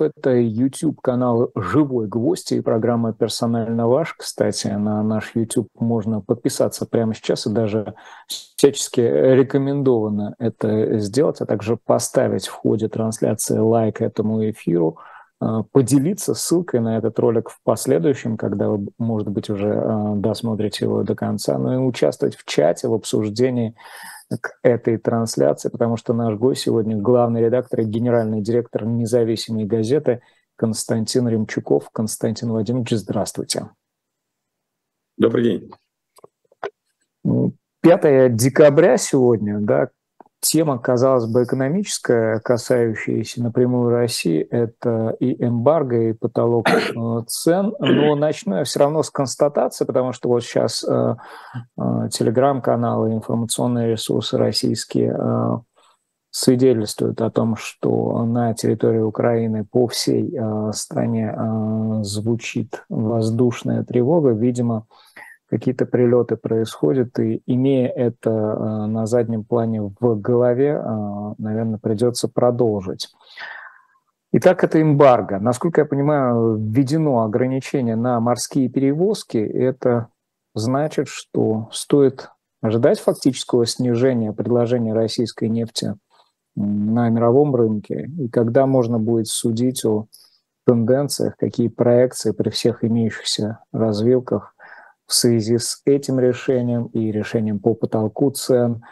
Это YouTube-канал «Живой гвоздь» и программа «Персонально ваш». Кстати, на наш YouTube можно подписаться прямо сейчас и даже всячески рекомендовано это сделать, а также поставить в ходе трансляции лайк этому эфиру, а, поделиться ссылкой на этот ролик в последующем, когда вы, может быть, уже а, досмотрите его до конца, ну и участвовать в чате, в обсуждении к этой трансляции, потому что наш гость сегодня главный редактор и генеральный директор независимой газеты Константин Ремчуков. Константин Владимирович, здравствуйте. Добрый день. 5 ну, декабря сегодня, да, Тема, казалось бы, экономическая, касающаяся напрямую России, это и эмбарго, и потолок э, цен, но начну я все равно с констатации, потому что вот сейчас э, э, телеграм-каналы, информационные ресурсы российские э, свидетельствуют о том, что на территории Украины по всей э, стране э, звучит воздушная тревога, видимо, какие-то прилеты происходят, и имея это э, на заднем плане в голове, э, наверное, придется продолжить. Итак, это эмбарго. Насколько я понимаю, введено ограничение на морские перевозки. Это значит, что стоит ожидать фактического снижения предложения российской нефти на мировом рынке, и когда можно будет судить о тенденциях, какие проекции при всех имеющихся развилках в связи с этим решением и решением по потолку цен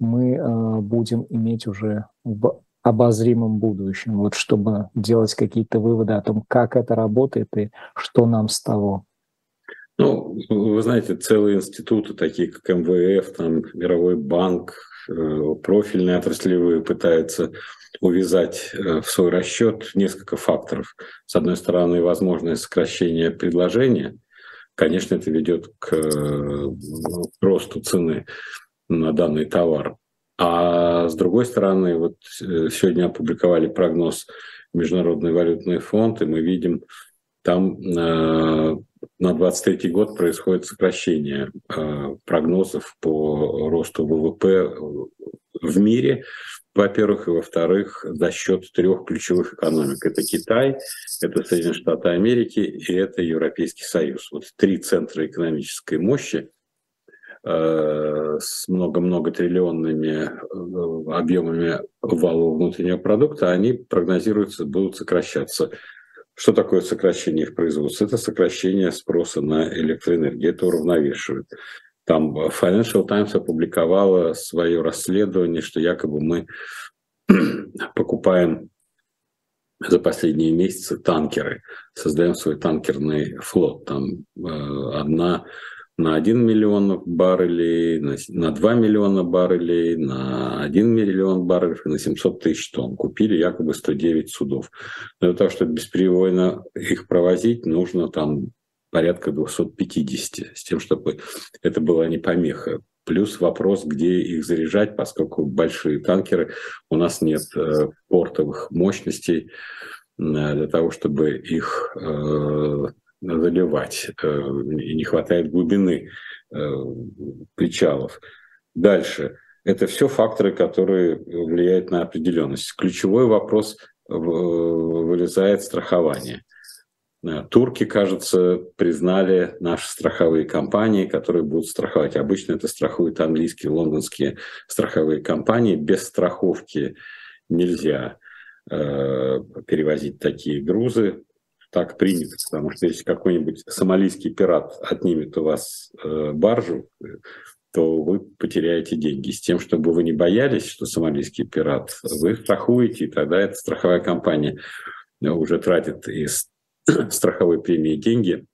мы э, будем иметь уже в обозримом будущем, вот чтобы делать какие-то выводы о том, как это работает и что нам с того. Ну, вы знаете, целые институты, такие как МВФ, там, Мировой банк, э, профильные отраслевые пытаются увязать э, в свой расчет несколько факторов. С одной стороны, возможное сокращение предложения – конечно, это ведет к ну, росту цены на данный товар. А с другой стороны, вот э, сегодня опубликовали прогноз Международный валютный фонд, и мы видим, там э, на 23 год происходит сокращение э, прогнозов по росту ВВП в мире во-первых, и во-вторых, за счет трех ключевых экономик. Это Китай, это Соединенные Штаты Америки и это Европейский Союз. Вот три центра экономической мощи э, с много-много триллионными э, объемами валового внутреннего продукта, они прогнозируются, будут сокращаться. Что такое сокращение их производства? Это сокращение спроса на электроэнергию. Это уравновешивает. Там Financial Times опубликовала свое расследование, что якобы мы покупаем за последние месяцы танкеры, создаем свой танкерный флот. Там э, одна на 1 миллион баррелей, на, на 2 миллиона баррелей, на 1 миллион баррелей и на 700 тысяч тонн. Купили якобы 109 судов. Но для того, чтобы бесперебойно их провозить, нужно там порядка 250, с тем, чтобы это была не помеха. Плюс вопрос, где их заряжать, поскольку большие танкеры, у нас нет э, портовых мощностей э, для того, чтобы их э, заливать. Э, и не хватает глубины э, причалов. Дальше. Это все факторы, которые влияют на определенность. Ключевой вопрос вылезает страхование. Э, турки, кажется, признали наши страховые компании, которые будут страховать. Обычно это страхуют английские, лондонские страховые компании. Без страховки нельзя э, перевозить такие грузы. Так принято, потому что если какой-нибудь сомалийский пират отнимет у вас э, баржу, то вы потеряете деньги. С тем, чтобы вы не боялись, что сомалийский пират, вы страхуете, и тогда эта страховая компания уже тратит из страховой премии деньги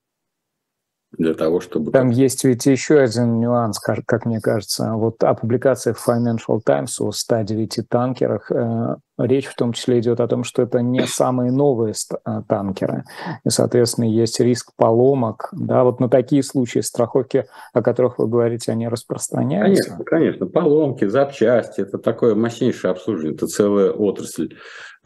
для того, чтобы... Там есть ведь еще один нюанс, как мне кажется. Вот о публикациях Financial Times о 109 танкерах э, речь в том числе идет о том, что это не самые новые э, танкеры. И, соответственно, есть риск поломок. Да, вот на такие случаи страховки, о которых вы говорите, они распространяются? Конечно, конечно. Поломки, запчасти – это такое мощнейшее обслуживание. Это целая отрасль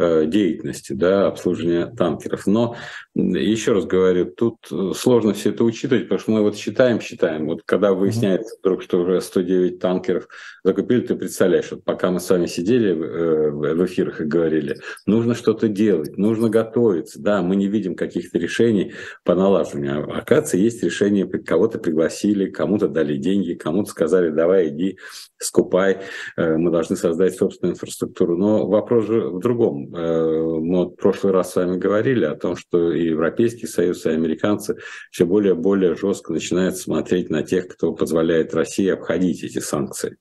Э, деятельности, да, обслуживания танкеров. Но еще раз говорю, тут э, сложно все это учитывать, потому что мы вот считаем, считаем. Вот когда выясняется вдруг, что уже 109 танкеров закупили, ты представляешь, вот пока мы с вами сидели в эфире, эфирах и говорили, нужно что-то делать, нужно готовиться. Да, мы не видим каких-то решений по налаживанию. А, оказывается, есть решение, кого-то пригласили, кому-то дали деньги, кому-то сказали, давай, иди, скупай, э, мы должны создать собственную инфраструктуру. Но вопрос же в другом. Э, мы вот в прошлый раз с вами говорили о том, что и Европейский Союз, и американцы все более и более жестко начинают смотреть на тех, кто позволяет России обходить эти санкции.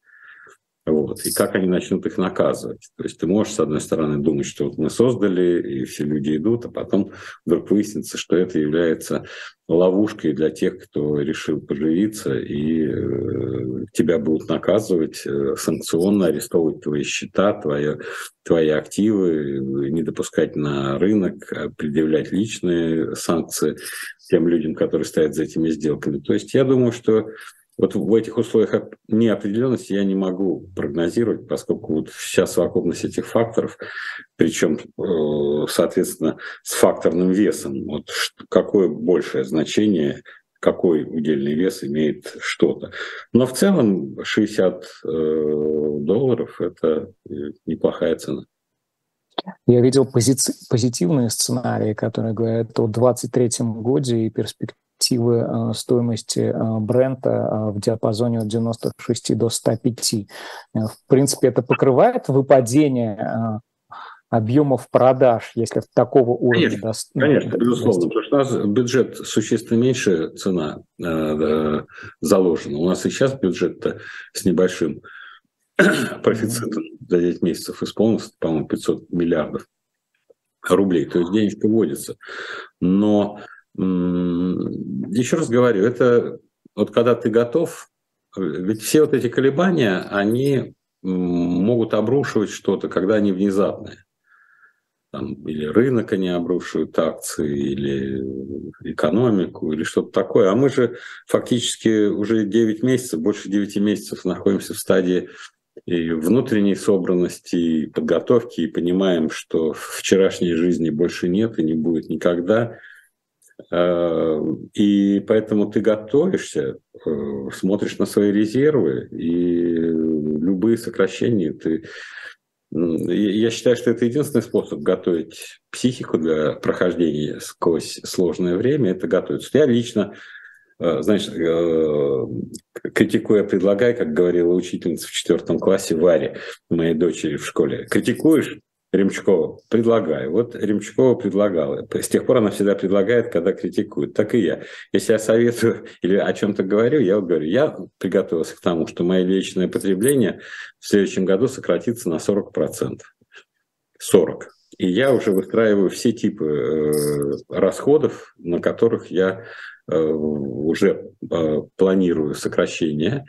Вот. И как они начнут их наказывать. То есть ты можешь, с одной стороны, думать, что вот мы создали, и все люди идут, а потом вдруг выяснится, что это является ловушкой для тех, кто решил поживиться, и э, тебя будут наказывать э, санкционно, арестовывать твои счета, твои, твои активы, не допускать на рынок, предъявлять личные санкции тем людям, которые стоят за этими сделками. То есть я думаю, что вот в этих условиях неопределенности я не могу прогнозировать, поскольку вот вся совокупность этих факторов, причем, э, соответственно, с факторным весом, вот какое большее значение какой удельный вес имеет что-то. Но в целом 60 э, долларов – это э, неплохая цена. Я видел пози- позитивные сценарии, которые говорят о 23 годе и перспективе перспективы э, стоимости э, бренда э, в диапазоне от 96 до 105. В принципе, это покрывает выпадение объемов продаж, если такого уровня... Конечно, даст, конечно безусловно, потому что у нас бюджет существенно меньше цена э, заложена. У нас и сейчас бюджет-то с небольшим профицитом за 9 месяцев исполнился, по-моему, 500 миллиардов рублей, то есть денежка вводится. Но еще раз говорю, это вот когда ты готов, ведь все вот эти колебания, они могут обрушивать что-то, когда они внезапные. Там, или рынок они обрушивают акции, или экономику, или что-то такое. А мы же фактически уже 9 месяцев, больше 9 месяцев находимся в стадии и внутренней собранности, и подготовки, и понимаем, что вчерашней жизни больше нет и не будет никогда. Э, и поэтому ты готовишься, э, смотришь на свои резервы, и любые сокращения ты... Я считаю, что это единственный способ готовить психику для прохождения сквозь сложное время, это готовиться. Я лично э, знаешь, критикуя, предлагай, как говорила учительница в четвертом классе Варе, моей дочери в школе. Критикуешь, Ремчкова предлагаю. Вот Ремчкова предлагала. С тех пор она всегда предлагает, когда критикует. Так и я. Если я советую или о чем-то говорю, я вот говорю, я приготовился к тому, что мое личное потребление в следующем году сократится на 40%. 40. И я уже выстраиваю все типы э, расходов, на которых я э, уже э, планирую сокращение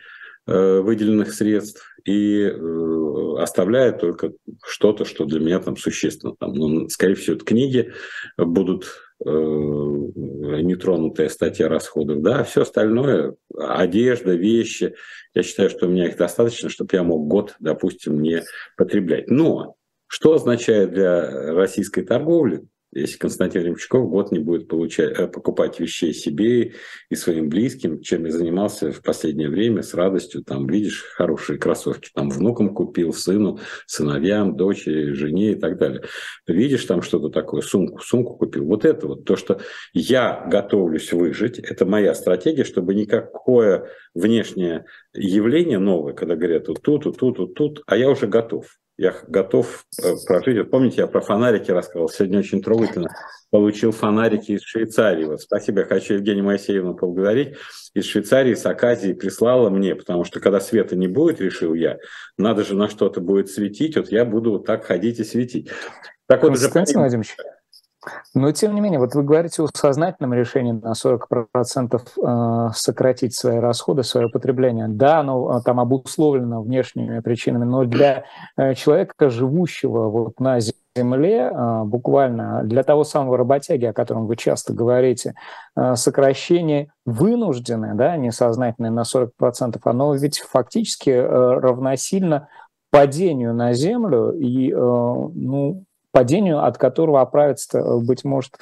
выделенных средств и э, оставляя только что-то, что для меня там существенно. Там, ну, скорее всего, книги будут э, нетронутая статья расходов, да, а все остальное, одежда, вещи, я считаю, что у меня их достаточно, чтобы я мог год, допустим, не потреблять. Но что означает для российской торговли если Константин Ремчуков год не будет получать, э, покупать вещей себе и своим близким, чем я занимался в последнее время с радостью, там, видишь, хорошие кроссовки, там, внукам купил, сыну, сыновьям, дочери, жене и так далее. Видишь там что-то такое, сумку, сумку купил. Вот это вот, то, что я готовлюсь выжить, это моя стратегия, чтобы никакое внешнее явление новое, когда говорят вот тут, вот тут, вот тут, а я уже готов я готов э, прожить. Вот помните, я про фонарики рассказывал, сегодня очень трогательно. Получил фонарики из Швейцарии. Вот спасибо, я хочу Евгению Моисеевну поблагодарить. Из Швейцарии, с Аказии прислала мне, потому что когда света не будет, решил я, надо же на что-то будет светить, вот я буду вот так ходить и светить. Так вот, Константин Владимирович, но, тем не менее, вот вы говорите о сознательном решении на 40% э, сократить свои расходы, свое потребление. Да, оно э, там обусловлено внешними причинами, но для э, человека, живущего вот на земле, буквально для того самого работяги, о котором вы часто говорите, сокращение вынужденное, да, несознательное на 40%, оно ведь фактически равносильно падению на землю и ну, падению, от которого оправиться, э, быть может,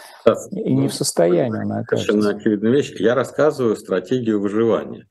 и не в состоянии. Совершенно очевидная вещь. Я рассказываю стратегию выживания.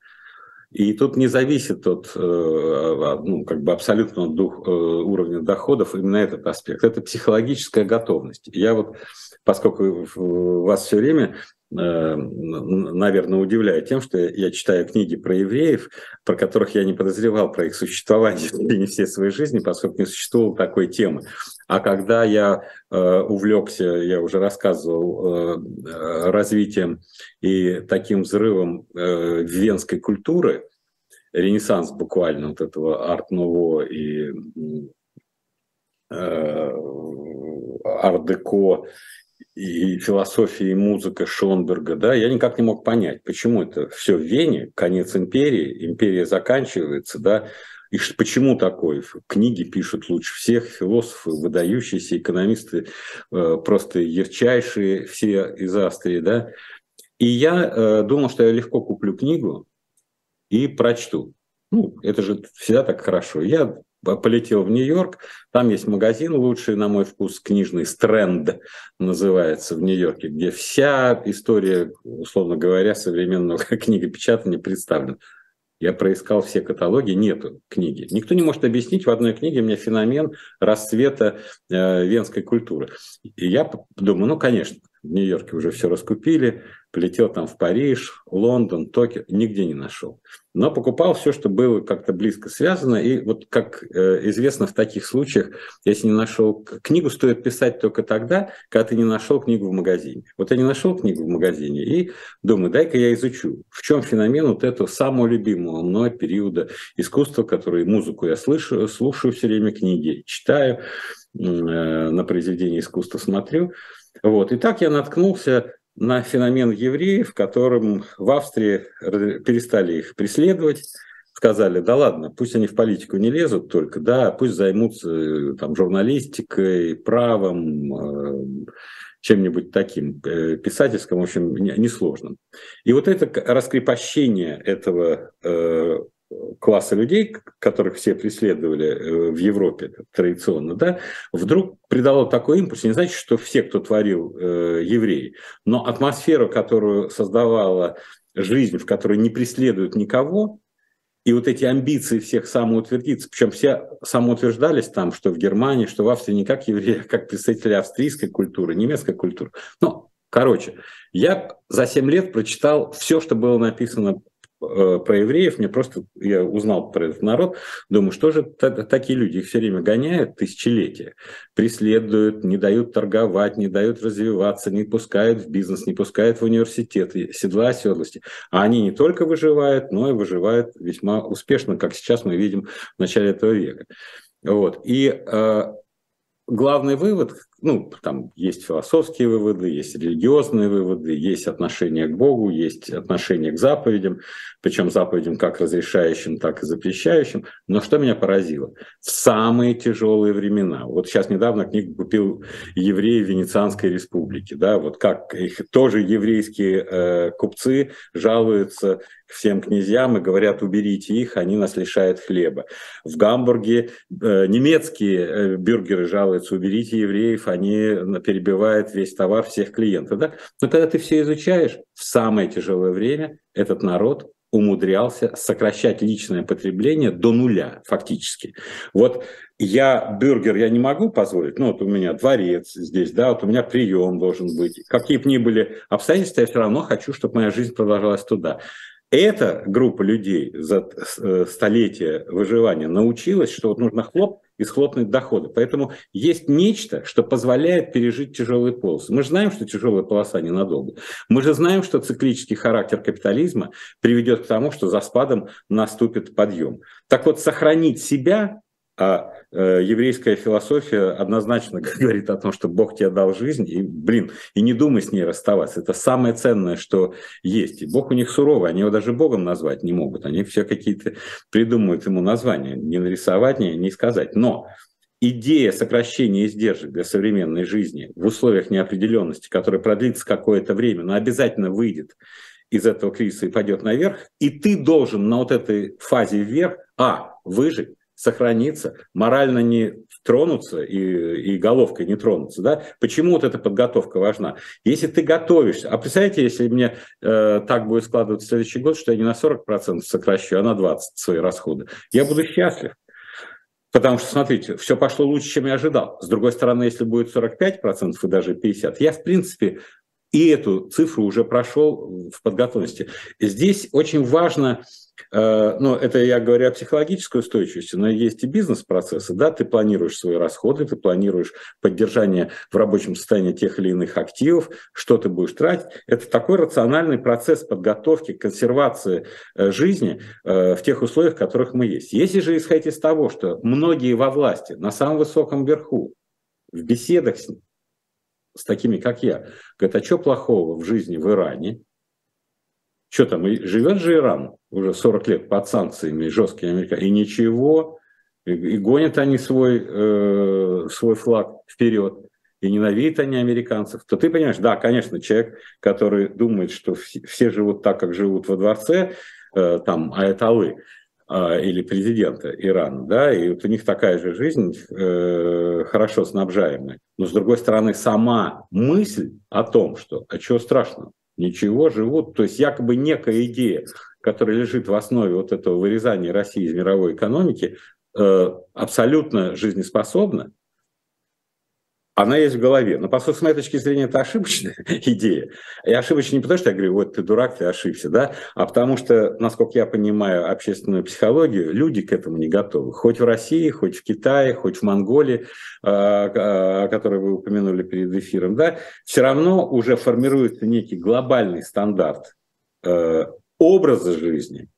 И тут не зависит от ну, как бы абсолютного уровня доходов именно этот аспект. Это психологическая готовность. Я вот, поскольку вас все время Э, наверное, удивляет тем, что я читаю книги про евреев, про которых я не подозревал про их существование в течение всей своей жизни, поскольку не существовало такой темы. А когда я э, увлекся, я уже рассказывал, э, развитием и таким взрывом э, венской культуры, ренессанс буквально вот этого арт-ново и э, арт-деко и философия, и музыка Шонберга, да, я никак не мог понять, почему это все в Вене, конец империи, империя заканчивается, да, и почему такое? Книги пишут лучше всех, философы, выдающиеся экономисты, э, просто ярчайшие все из Австрии, да. И я э, думал, что я легко куплю книгу и прочту. Ну, это же всегда так хорошо. Я полетел в Нью-Йорк, там есть магазин лучший, на мой вкус, книжный, Стренд называется в Нью-Йорке, где вся история, условно говоря, современного книгопечатания представлена. Я проискал все каталоги, нету книги. Никто не может объяснить в одной книге мне феномен расцвета э, венской культуры. И я думаю, ну, конечно, в Нью-Йорке уже все раскупили, полетел там в Париж, Лондон, Токио, нигде не нашел. Но покупал все, что было как-то близко связано. И вот, как э, известно в таких случаях, если не нашел книгу, стоит писать только тогда, когда ты не нашел книгу в магазине. Вот я не нашел книгу в магазине и думаю, дай-ка я изучу, в чем феномен вот этого самого любимого мной периода искусства, который музыку я слышу, слушаю все время книги, читаю, э, на произведения искусства смотрю. Вот. И так я наткнулся на феномен евреев, которым в Австрии перестали их преследовать, сказали, да ладно, пусть они в политику не лезут только, да, пусть займутся э, там журналистикой, правом, э, чем-нибудь таким э, писательским, в общем, несложным. И вот это раскрепощение этого класса людей, которых все преследовали э, в Европе традиционно, да, вдруг придало такой импульс. Не значит, что все, кто творил э, евреи, но атмосфера, которую создавала жизнь, в которой не преследуют никого, и вот эти амбиции всех самоутвердиться, причем все самоутверждались там, что в Германии, что в Австрии не как евреи, а как представители австрийской культуры, немецкой культуры. Ну, короче, я за 7 лет прочитал все, что было написано про евреев, мне просто, я узнал про этот народ, думаю, что же такие люди, их все время гоняют тысячелетия, преследуют, не дают торговать, не дают развиваться, не пускают в бизнес, не пускают в университеты, седла оседлости. А они не только выживают, но и выживают весьма успешно, как сейчас мы видим в начале этого века. Вот. И э, главный вывод, ну, там есть философские выводы, есть религиозные выводы, есть отношение к Богу, есть отношение к заповедям, причем заповедям как разрешающим, так и запрещающим. Но что меня поразило? В самые тяжелые времена, вот сейчас недавно книгу купил евреи Венецианской республики, да, вот как их тоже еврейские э, купцы жалуются всем князьям и говорят, уберите их, они нас лишают хлеба. В Гамбурге э, немецкие э, бюргеры жалуются, уберите евреев, они перебивают весь товар всех клиентов. Да? Но когда ты все изучаешь, в самое тяжелое время этот народ умудрялся сокращать личное потребление до нуля фактически. Вот я бюргер я не могу позволить, ну вот у меня дворец здесь, да, вот у меня прием должен быть. Какие бы ни были обстоятельства, я все равно хочу, чтобы моя жизнь продолжалась туда. Эта группа людей за э, столетия выживания научилась, что вот нужно хлоп и схлопнуть доходы. Поэтому есть нечто, что позволяет пережить тяжелые полосы. Мы же знаем, что тяжелая полоса ненадолго. Мы же знаем, что циклический характер капитализма приведет к тому, что за спадом наступит подъем. Так вот, сохранить себя а э, еврейская философия однозначно говорит о том, что Бог тебе дал жизнь, и, блин, и не думай с ней расставаться. Это самое ценное, что есть. И Бог у них суровый, они его даже Богом назвать не могут. Они все какие-то придумывают ему названия, не нарисовать, не, не сказать. Но идея сокращения издержек для современной жизни в условиях неопределенности, которая продлится какое-то время, но обязательно выйдет из этого кризиса и пойдет наверх, и ты должен на вот этой фазе вверх, а, выжить, сохраниться, морально не тронуться и, и головкой не тронуться. Да? Почему вот эта подготовка важна? Если ты готовишься, а представьте, если мне э, так будет складываться следующий год, что я не на 40% сокращу, а на 20% свои расходы, я буду счастлив. Потому что, смотрите, все пошло лучше, чем я ожидал. С другой стороны, если будет 45% и даже 50%, я, в принципе, и эту цифру уже прошел в подготовленности. Здесь очень важно ну, это я говорю о психологической устойчивости, но есть и бизнес-процессы, да, ты планируешь свои расходы, ты планируешь поддержание в рабочем состоянии тех или иных активов, что ты будешь тратить. Это такой рациональный процесс подготовки, консервации э, жизни э, в тех условиях, в которых мы есть. Если же исходить из того, что многие во власти, на самом высоком верху, в беседах с, с такими, как я, говорят, а что плохого в жизни в Иране, что там, и живет же Иран уже 40 лет под санкциями жесткие американцы, и ничего, и, и гонят они свой, э, свой флаг вперед, и ненавидят они американцев, то ты понимаешь, да, конечно, человек, который думает, что все, все живут так, как живут во дворце, э, там, аяталы, э, или президента Ирана, да, и вот у них такая же жизнь, э, хорошо снабжаемая. Но, с другой стороны, сама мысль о том, что, а чего страшного, Ничего, живут. То есть якобы некая идея, которая лежит в основе вот этого вырезания России из мировой экономики, э, абсолютно жизнеспособна, она есть в голове. Но, по сути, с моей точки зрения, это ошибочная идея. И ошибочная не потому, что я говорю, вот ты дурак, ты ошибся, да, а потому что, насколько я понимаю общественную психологию, люди к этому не готовы. Хоть в России, хоть в Китае, хоть в Монголии, а, о вы упомянули перед эфиром, да, все равно уже формируется некий глобальный стандарт э, образа жизни,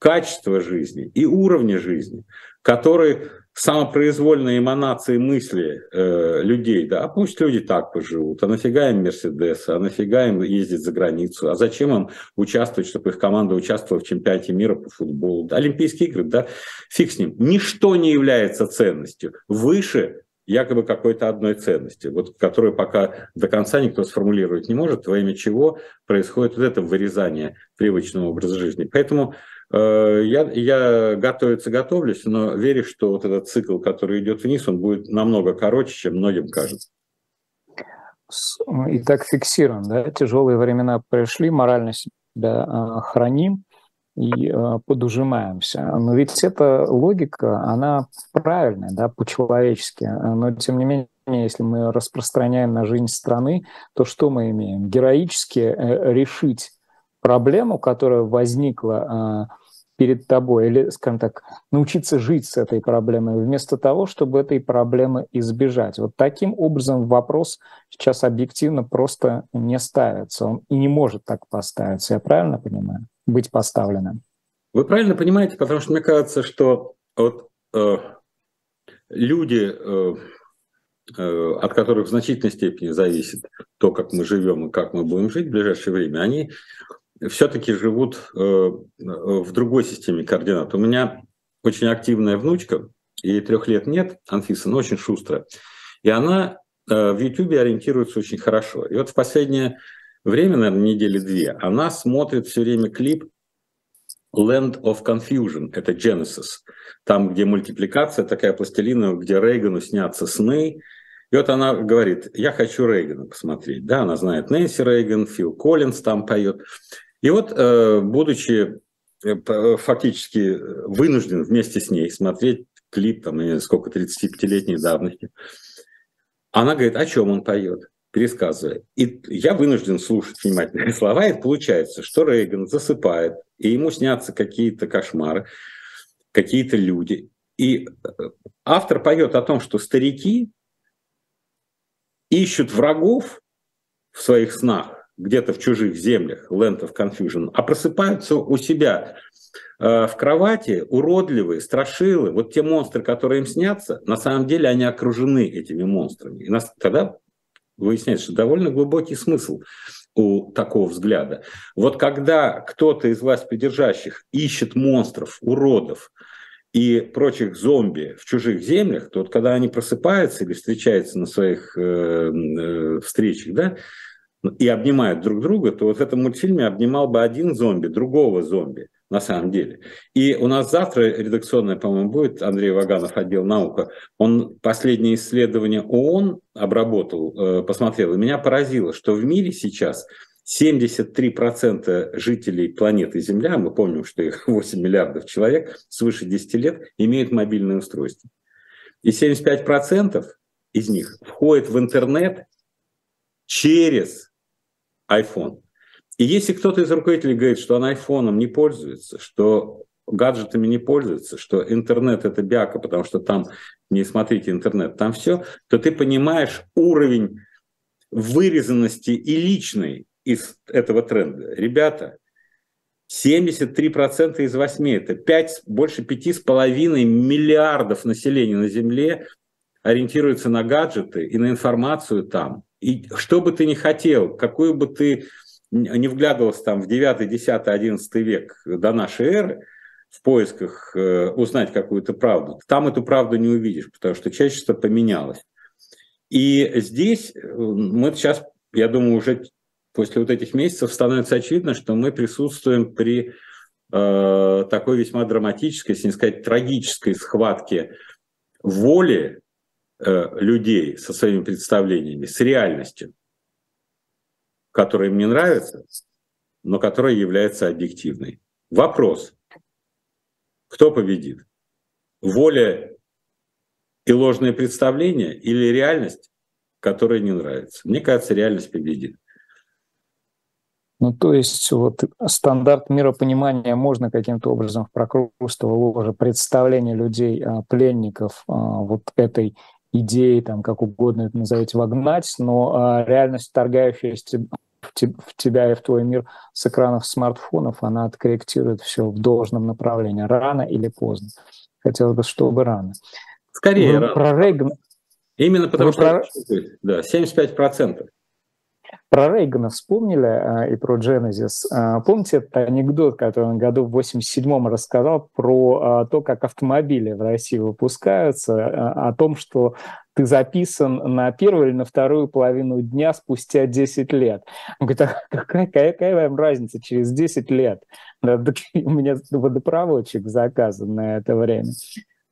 качества жизни и уровня жизни, который самопроизвольные эманации мысли э, людей, да, а пусть люди так поживут, а нафига им Мерседес, а нафига им ездить за границу, а зачем им участвовать, чтобы их команда участвовала в чемпионате мира по футболу, да, Олимпийские игры, да, фиг с ним. Ничто не является ценностью. Выше якобы какой-то одной ценности, вот, которую пока до конца никто сформулировать не может, во имя чего происходит вот это вырезание привычного образа жизни. Поэтому я, я готовиться готовлюсь, но верю, что вот этот цикл, который идет вниз, он будет намного короче, чем многим кажется. Итак, фиксируем, да, тяжелые времена пришли, морально себя э, храним и э, подужимаемся. Но ведь эта логика, она правильная, да, по-человечески. Но тем не менее, если мы распространяем на жизнь страны, то что мы имеем? Героически решить проблему, которая возникла перед тобой, или, скажем так, научиться жить с этой проблемой, вместо того, чтобы этой проблемы избежать. Вот таким образом вопрос сейчас объективно просто не ставится. Он и не может так поставиться, я правильно понимаю? Быть поставленным. Вы правильно понимаете, потому что мне кажется, что вот э, люди, э, э, от которых в значительной степени зависит то, как мы живем и как мы будем жить в ближайшее время, они все-таки живут э, в другой системе координат. У меня очень активная внучка, ей трех лет нет, Анфиса, но очень шустрая. И она э, в Ютубе ориентируется очень хорошо. И вот в последнее время, наверное, недели две, она смотрит все время клип Land of Confusion, это Genesis, там, где мультипликация такая пластилина, где Рейгану снятся сны, и вот она говорит, я хочу Рейгана посмотреть. Да, она знает Нэнси Рейган, Фил Коллинз там поет. И вот, э, будучи э, фактически вынужден вместе с ней смотреть клип, там, сколько, 35-летней давности, она говорит, о чем он поет, пересказывая. И я вынужден слушать внимательные слова, и получается, что Рейган засыпает, и ему снятся какие-то кошмары, какие-то люди. И э, автор поет о том, что старики ищут врагов в своих снах, где-то в чужих землях, Land of Confusion, а просыпаются у себя э, в кровати уродливые, страшилы, вот те монстры, которые им снятся, на самом деле они окружены этими монстрами. И нас, тогда выясняется, что довольно глубокий смысл у такого взгляда. Вот когда кто-то из власть придержащих ищет монстров, уродов и прочих зомби в чужих землях, то вот когда они просыпаются или встречаются на своих э, э, встречах, да, и обнимают друг друга, то вот в этом мультфильме обнимал бы один зомби другого зомби. на самом деле. И у нас завтра редакционная, по-моему, будет, Андрей Ваганов, отдел наука, он последнее исследование ООН обработал, э, посмотрел, и меня поразило, что в мире сейчас 73% жителей планеты Земля, мы помним, что их 8 миллиардов человек, свыше 10 лет, имеют мобильное устройство. И 75% из них входят в интернет через iPhone. И если кто-то из руководителей говорит, что он айфоном не пользуется, что гаджетами не пользуется, что интернет это бяка, потому что там не смотрите интернет, там все, то ты понимаешь уровень вырезанности и личной из этого тренда. Ребята, 73% из 8, это 5, больше 5,5 миллиардов населения на Земле ориентируются на гаджеты и на информацию там. И что бы ты ни хотел, какую бы ты не вглядывался там в 9, 10, 11 век до нашей эры, в поисках э, узнать какую-то правду, там эту правду не увидишь, потому что человечество поменялось. И здесь э, мы сейчас, я думаю, уже после вот этих месяцев становится очевидно, что мы присутствуем при э, такой весьма драматической, если не сказать трагической схватке воли людей со своими представлениями, с реальностью которая им не нравится, но которая является объективной. Вопрос, кто победит? Воля и ложное представление или реальность, которая не нравится? Мне кажется, реальность победит. Ну, то есть вот стандарт миропонимания можно каким-то образом в прокрустово ложе представление людей, а, пленников а, вот этой идеи, там, как угодно это назовите, вогнать, но а, реальность, вторгающаяся в тебя и в твой мир с экранов смартфонов, она откорректирует все в должном направлении, рано или поздно. Хотелось бы, чтобы рано. Скорее Вы рано. Про Рейгана... Именно потому Вы что про... да, 75%. Про Рейгана вспомнили а, и про Genesis. А, помните этот анекдот, который он году в 87-м рассказал про а, то, как автомобили в России выпускаются, о том, что ты записан на первую или на вторую половину дня спустя 10 лет. Он говорит, а какая, какая, какая вам разница через 10 лет? У меня водопроводчик заказан на это время.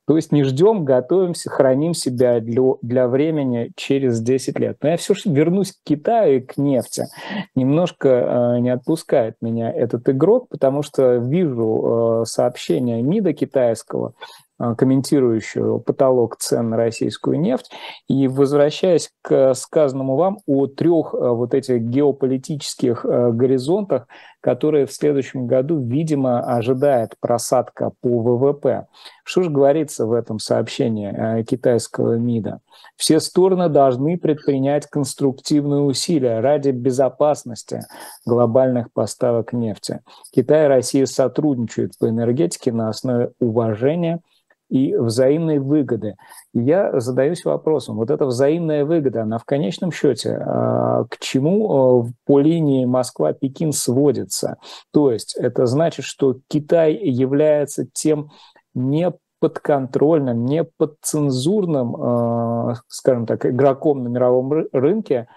То есть не ждем, готовимся, храним себя для, для времени через 10 лет. Но я все же вернусь к Китаю и к нефти. Немножко э, не отпускает меня этот игрок, потому что вижу э, сообщение МИДа китайского, Э, комментирующую потолок цен на российскую нефть. И возвращаясь к сказанному вам о трех э, вот этих геополитических э, горизонтах, которые в следующем году, видимо, ожидает просадка по ВВП. Что же говорится в этом сообщении китайского МИДа? Все стороны должны предпринять конструктивные усилия ради безопасности глобальных поставок нефти. Китай и Россия сотрудничают по энергетике на основе уважения – и взаимной выгоды. я задаюсь вопросом, вот эта взаимная выгода, она в конечном счете а, к чему а, по линии Москва-Пекин сводится? То есть это значит, что Китай является тем не подконтрольным, не подцензурным, а, скажем так, игроком на мировом рынке,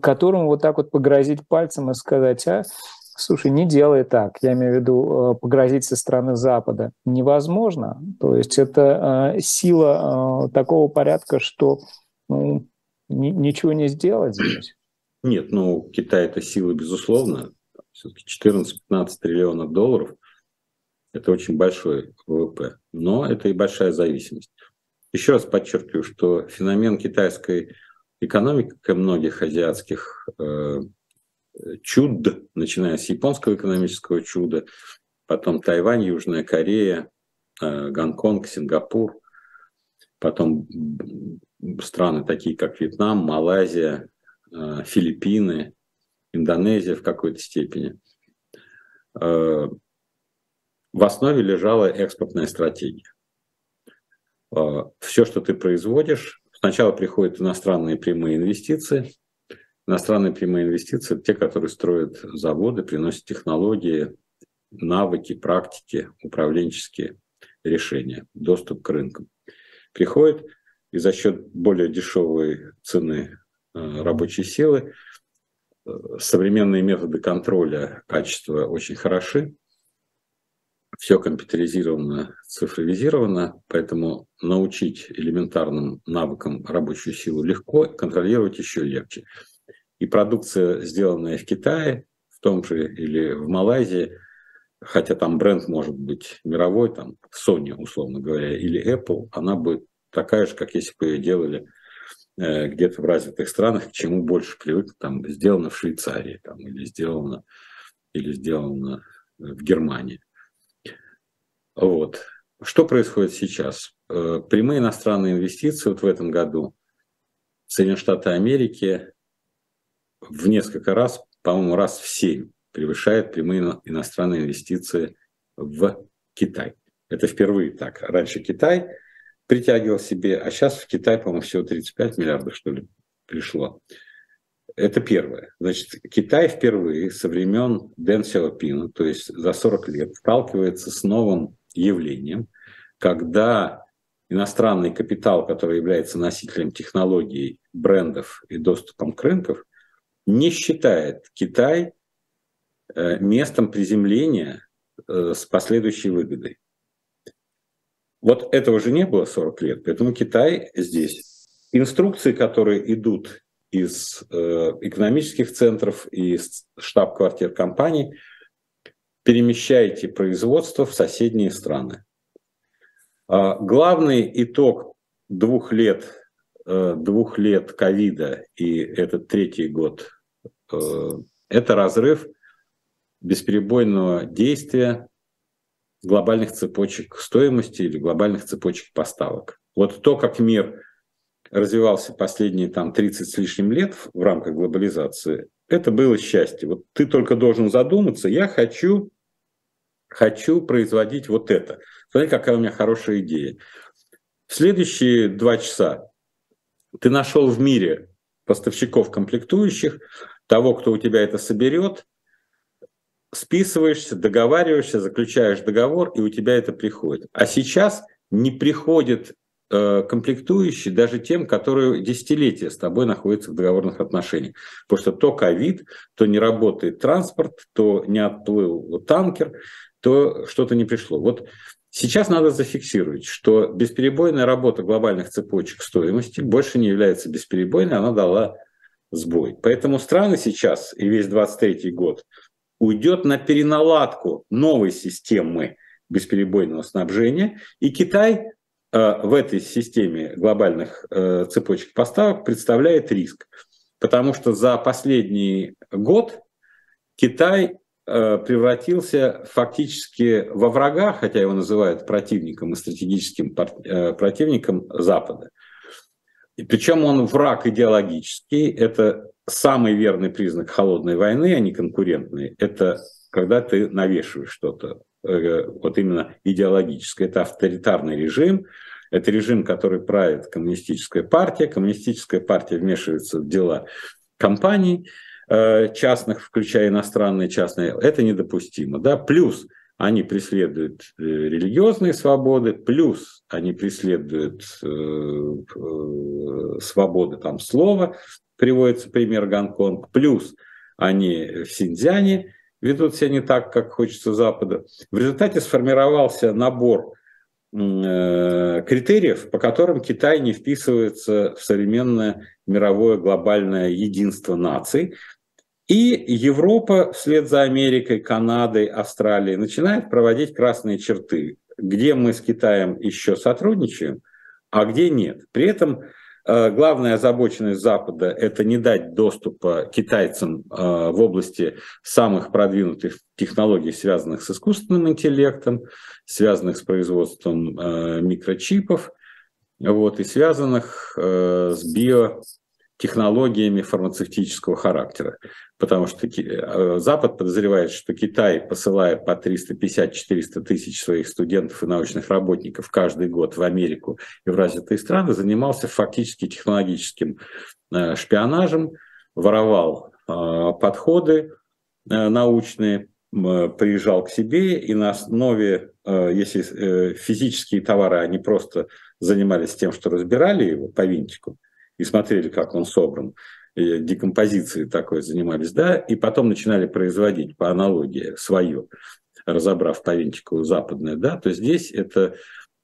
которому вот так вот погрозить пальцем и сказать, а Слушай, не делай так. Я имею в виду э, погрозить со стороны Запада. Невозможно. То есть это э, сила э, такого порядка, что ну, ни, ничего не сделать здесь. Нет, ну Китай это сила, безусловно. Все-таки 14-15 триллионов долларов – это очень большой ВВП. Но это и большая зависимость. Еще раз подчеркиваю, что феномен китайской экономики, как и многих азиатских чуд, начиная с японского экономического чуда, потом Тайвань, Южная Корея, э, Гонконг, Сингапур, потом страны такие, как Вьетнам, Малайзия, э, Филиппины, Индонезия в какой-то степени. Э, в основе лежала экспортная стратегия. Все, что ты производишь, сначала приходят иностранные прямые инвестиции – Иностранные прямые инвестиции – те, которые строят заводы, приносят технологии, навыки, практики, управленческие решения, доступ к рынкам. Приходит и за счет более дешевой цены э, рабочей силы э, современные методы контроля качества очень хороши. все компьютеризировано, цифровизировано, поэтому научить элементарным навыкам рабочую силу легко, контролировать еще легче. И продукция, сделанная в Китае, в том же или в Малайзии, хотя там бренд может быть мировой, там Sony, условно говоря, или Apple, она будет такая же, как если бы ее делали э, где-то в развитых странах, к чему больше привык, там, сделано в Швейцарии, там, или сделано, или сделано в Германии. Вот. Что происходит сейчас? Э, прямые иностранные инвестиции вот в этом году Соединенные Штаты Америки в несколько раз, по-моему, раз в семь превышает прямые иностранные инвестиции в Китай. Это впервые так. Раньше Китай притягивал себе, а сейчас в Китай, по-моему, всего 35 миллиардов, что ли, пришло. Это первое. Значит, Китай впервые со времен Дэн Сяопина, то есть за 40 лет, сталкивается с новым явлением, когда иностранный капитал, который является носителем технологий, брендов и доступом к рынкам, не считает Китай э, местом приземления э, с последующей выгодой. Вот этого же не было 40 лет, поэтому Китай здесь. Инструкции, которые идут из э, экономических центров и из штаб-квартир компаний, перемещайте производство в соседние страны. А главный итог двух лет, двух лет ковида и этот третий год э, – это разрыв бесперебойного действия глобальных цепочек стоимости или глобальных цепочек поставок. Вот то, как мир развивался последние там 30 с лишним лет в рамках глобализации, это было счастье. Вот ты только должен задуматься, я хочу, хочу производить вот это. Смотри, какая у меня хорошая идея. В следующие два часа ты нашел в мире поставщиков комплектующих, того, кто у тебя это соберет, списываешься, договариваешься, заключаешь договор, и у тебя это приходит. А сейчас не приходит э, комплектующий даже тем, которые десятилетия с тобой находятся в договорных отношениях. Потому что то ковид, то не работает транспорт, то не отплыл танкер, то что-то не пришло. Вот сейчас надо зафиксировать, что бесперебойная работа глобальных цепочек стоимости больше не является бесперебойной, она дала сбой. Поэтому страны сейчас и весь 23 год – уйдет на переналадку новой системы бесперебойного снабжения, и Китай э, в этой системе глобальных э, цепочек поставок представляет риск, потому что за последний год Китай превратился фактически во врага, хотя его называют противником и стратегическим противником Запада. И причем он враг идеологический, это самый верный признак холодной войны, а не конкурентной, это когда ты навешиваешь что-то, э, вот именно идеологическое. Это авторитарный режим, это режим, который правит коммунистическая партия. Коммунистическая партия вмешивается в дела компаний э, частных, включая иностранные частные. Это недопустимо. Да? Плюс они преследуют э, религиозные свободы, плюс они преследуют свободы там слова, приводится пример Гонконг, плюс они в Синьцзяне ведут себя не так, как хочется Запада. В результате сформировался набор э, критериев, по которым Китай не вписывается в современное мировое глобальное единство наций. И Европа вслед за Америкой, Канадой, Австралией начинает проводить красные черты, где мы с Китаем еще сотрудничаем, а где нет. При этом Э, главная озабоченность Запада – это не дать доступа китайцам э, в области самых продвинутых технологий, связанных с искусственным интеллектом, связанных с производством э, микрочипов, вот, и связанных с био технологиями фармацевтического характера. Потому что э, Запад подозревает, что Китай, посылая по 350-400 тысяч своих студентов и научных работников каждый год в Америку и в развитые страны, занимался фактически технологическим э, шпионажем, воровал э, подходы научные, приезжал к себе и на основе, если физические товары, они просто занимались тем, что разбирали его по винтику, и смотрели, как он собран, и декомпозицией такой занимались, да, и потом начинали производить по аналогии свое. разобрав по винчику западное, да, то здесь это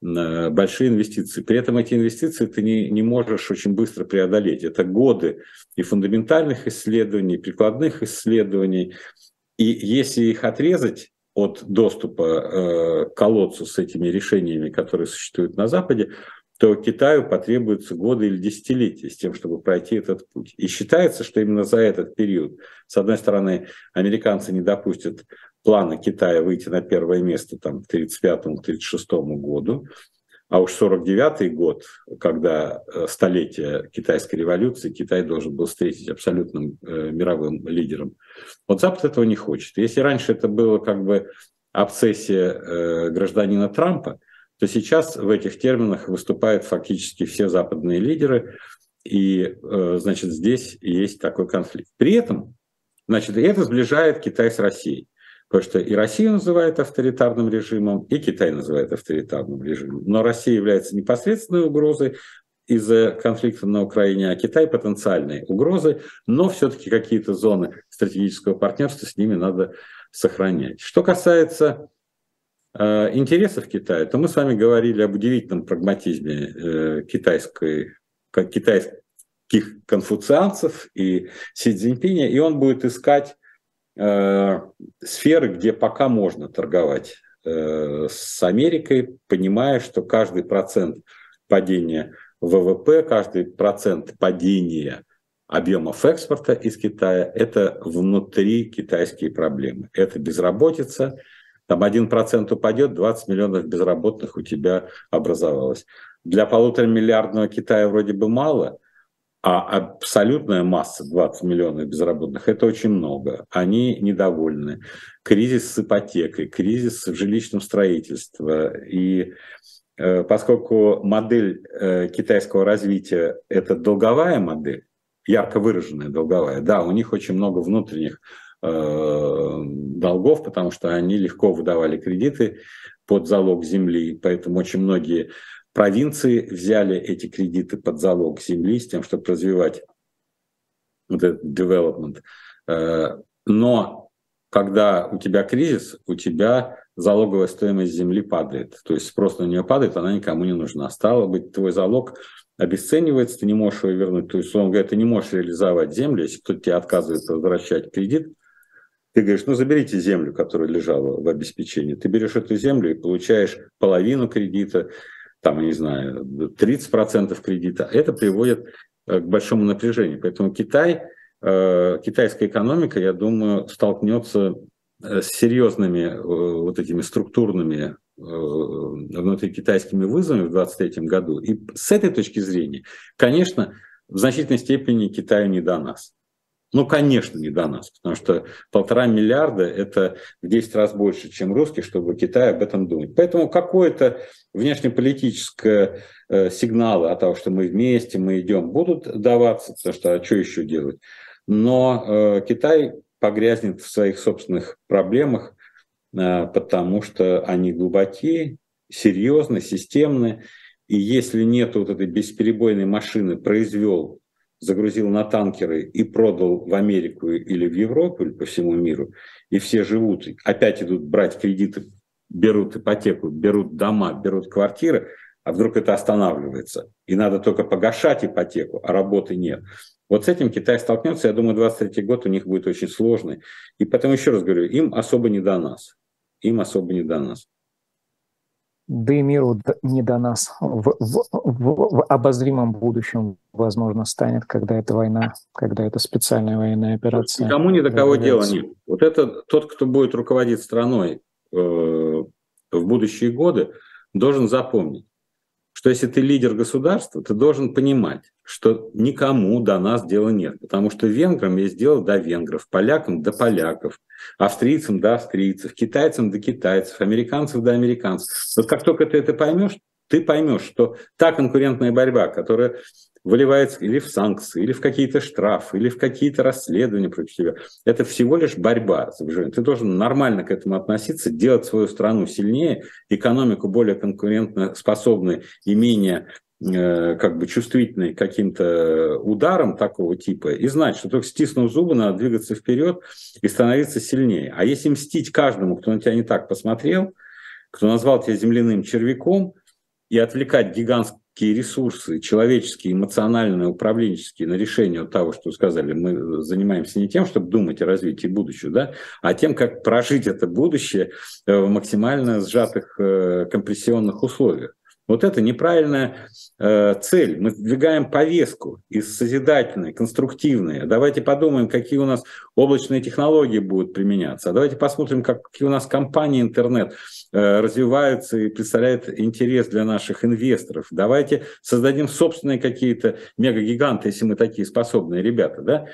э, большие инвестиции. При этом эти инвестиции ты не, не можешь очень быстро преодолеть. Это годы и фундаментальных исследований, и прикладных исследований. И если их отрезать от доступа э, к колодцу с этими решениями, которые существуют на Западе, то Китаю потребуется годы или десятилетия с тем, чтобы пройти этот путь. И считается, что именно за этот период, с одной стороны, американцы не допустят плана Китая выйти на первое место там, к 1935-1936 году, а уж 49 год, когда э, столетие китайской революции, Китай должен был встретить абсолютным э, мировым лидером. Вот Запад этого не хочет. Если раньше это было как бы обсессия э, гражданина Трампа, то сейчас в этих терминах выступают фактически все западные лидеры, и, э, значит, здесь есть такой конфликт. При этом, значит, это сближает Китай с Россией, потому что и Россию называют авторитарным режимом, и Китай называет авторитарным режимом. Но Россия является непосредственной угрозой из-за конфликта на Украине, а Китай потенциальной угрозой, но все-таки какие-то зоны стратегического партнерства с ними надо сохранять. Что касается интересов Китая, то мы с вами говорили об удивительном прагматизме э, китайской, китайских конфуцианцев и Си Цзиньпиня, и он будет искать э, сферы, где пока можно торговать с Америкой, понимая, что каждый процент падения ВВП, каждый процент падения объемов экспорта из Китая – это внутри китайские проблемы. Это безработица, там 1% упадет, 20 миллионов безработных у тебя образовалось. Для полутора миллиардного Китая вроде бы мало, а абсолютная масса 20 миллионов безработных – это очень много. Они недовольны. Кризис с ипотекой, кризис в жилищном строительстве. И э, поскольку модель э, китайского развития – это долговая модель, ярко выраженная долговая, да, у них очень много внутренних долгов, потому что они легко выдавали кредиты под залог земли, поэтому очень многие провинции взяли эти кредиты под залог земли с тем, чтобы развивать вот этот development. Э, но когда у тебя кризис, у тебя залоговая стоимость земли падает. То есть спрос на нее падает, она никому не нужна. Стало быть, твой залог обесценивается, ты не можешь его вернуть. То есть, он говорит, ты не можешь реализовать землю, если кто-то тебе отказывается возвращать кредит, ты говоришь, ну заберите землю, которая лежала в обеспечении. Ты берешь эту землю и получаешь половину кредита, там, не знаю, 30% кредита. Это приводит э, к большому напряжению. Поэтому Китай, э, китайская экономика, я думаю, столкнется э, с серьезными вот этими структурными внутрикитайскими вызовами в 2023 году. И с этой точки зрения, конечно, в значительной степени Китаю не до нас. Ну, конечно, не до нас, потому что полтора миллиарда – это в 10 раз больше, чем русских, чтобы Китай об этом думать. Поэтому какое-то внешнеполитическое э, сигналы о том, что мы вместе, мы идем, будут даваться, потому что а что еще делать? Но э, Китай погрязнет в своих собственных проблемах, э, потому что они глубокие, серьезные, системные. И если нет вот этой бесперебойной машины, произвел загрузил на танкеры и продал в Америку или в Европу, или по всему миру, и все живут, опять идут брать кредиты, берут ипотеку, берут дома, берут квартиры, а вдруг это останавливается, и надо только погашать ипотеку, а работы нет. Вот с этим Китай столкнется, я думаю, 23 год у них будет очень сложный. И потом еще раз говорю, им особо не до нас. Им особо не до нас да и миру не до нас в, в, в, в обозримом будущем, возможно, станет, когда эта война, когда это специальная военная операция. Никому ни до кого дела нет. Вот это тот, кто будет руководить страной э, в будущие годы, должен запомнить, что если ты лидер государства, ты должен понимать, что никому до нас дела нет. Потому что венграм есть дело до венгров, полякам до поляков, австрийцам до австрийцев, китайцам до китайцев, американцев до американцев. Вот как только ты это поймешь, ты поймешь, что та конкурентная борьба, которая выливается или в санкции, или в какие-то штрафы, или в какие-то расследования против тебя. Это всего лишь борьба за выживание. Ты должен нормально к этому относиться, делать свою страну сильнее, экономику более конкурентно способной и менее э, как бы чувствительный каким-то ударом такого типа и знать, что только стиснув зубы, надо двигаться вперед и становиться сильнее. А если мстить каждому, кто на тебя не так посмотрел, кто назвал тебя земляным червяком, и отвлекать гигантские ресурсы, человеческие, эмоциональные, управленческие на решение того, что сказали, мы занимаемся не тем, чтобы думать о развитии будущего, да, а тем, как прожить это будущее в максимально сжатых э, компрессионных условиях. Вот это неправильная э, цель. Мы двигаем повестку из созидательной, конструктивной. Давайте подумаем, какие у нас облачные технологии будут применяться. Давайте посмотрим, какие у нас компании интернет э, развиваются и представляют интерес для наших инвесторов. Давайте создадим собственные какие-то мегагиганты, если мы такие способные ребята. Да?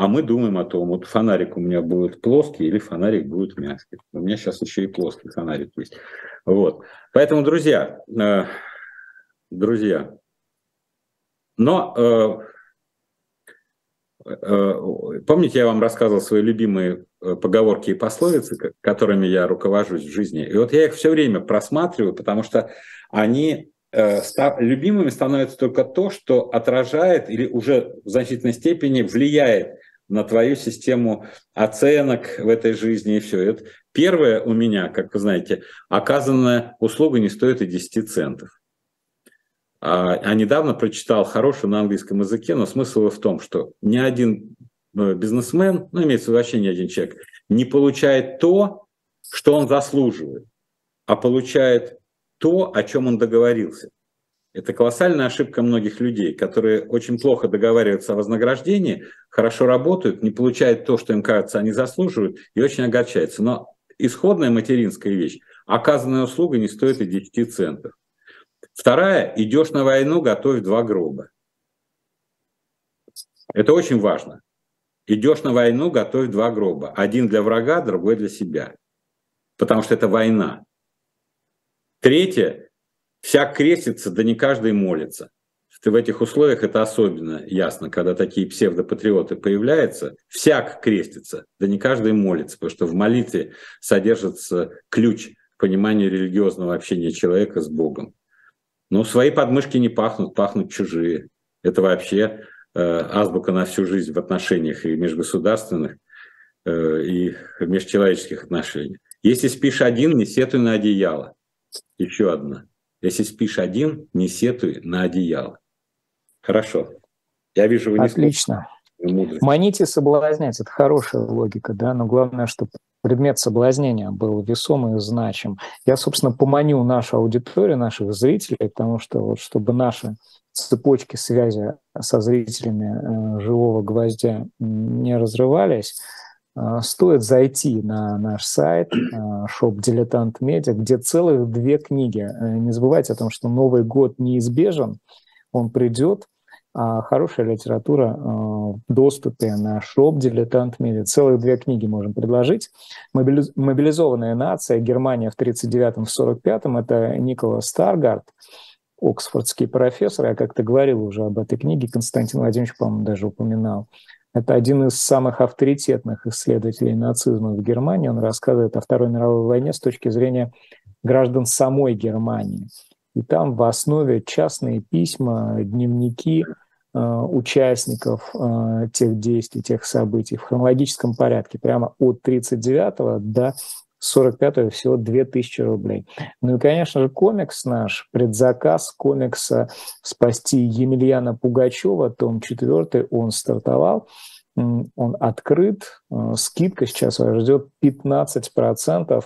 А мы думаем о том, вот фонарик у меня будет плоский или фонарик будет мягкий. У меня сейчас еще и плоский фонарик есть. Вот. Поэтому, друзья, э, друзья, но э, э, помните, я вам рассказывал свои любимые э, поговорки и пословицы, которыми я руковожусь в жизни. И вот я их все время просматриваю, потому что они э, любимыми становятся только то, что отражает или уже в значительной степени влияет на твою систему оценок в этой жизни и все. Это первое у меня, как вы знаете, оказанная услуга не стоит и 10 центов. А, а недавно прочитал хорошую на английском языке, но смысл в том, что ни один э, бизнесмен, ну, имеется в виду вообще ни один человек, не получает то, что он заслуживает, а получает то, о чем он договорился. Это колоссальная ошибка многих людей, которые очень плохо договариваются о вознаграждении, хорошо работают, не получают то, что им кажется, они заслуживают, и очень огорчаются. Но исходная материнская вещь, оказанная услуга не стоит и 10 центов. Вторая, идешь на войну, готовь два гроба. Это очень важно. Идешь на войну, готовь два гроба. Один для врага, другой для себя. Потому что это война. Третье, Всяк крестится, да не каждый молится. В этих условиях это особенно ясно, когда такие псевдопатриоты появляются. Всяк крестится, да не каждый молится, потому что в молитве содержится ключ к пониманию религиозного общения человека с Богом. Но свои подмышки не пахнут, пахнут чужие. Это вообще э, азбука на всю жизнь в отношениях и межгосударственных, э, и межчеловеческих отношениях. Если спишь один, не сетуй на одеяло. Еще одна. Если спишь один, не сетуй на одеяло. Хорошо. Я вижу, вы не Отлично. Манить и соблазнять – это хорошая логика, да, но главное, чтобы предмет соблазнения был весомый и значим. Я, собственно, поманю нашу аудиторию, наших зрителей, потому что вот чтобы наши цепочки связи со зрителями э, живого гвоздя не разрывались, стоит зайти на наш сайт Shop Dilettant Media, где целых две книги. Э, не забывайте о том, что Новый год неизбежен, он придет, а хорошая литература э, в доступе на Shop Dilettant Media. Целых две книги можем предложить. «Мобилизованная нация. Германия в 39-м, в 45-м» — это Николас Старгард, оксфордский профессор. Я как-то говорил уже об этой книге, Константин Владимирович, по-моему, даже упоминал. Это один из самых авторитетных исследователей нацизма в Германии. Он рассказывает о Второй мировой войне с точки зрения граждан самой Германии. И там в основе частные письма, дневники э, участников э, тех действий, тех событий в хронологическом порядке, прямо от 1939 до 45 всего 2000 рублей. Ну и, конечно же, комикс наш, предзаказ комикса «Спасти Емельяна Пугачева», том 4, он стартовал, он открыт, э, скидка сейчас вас ждет 15%.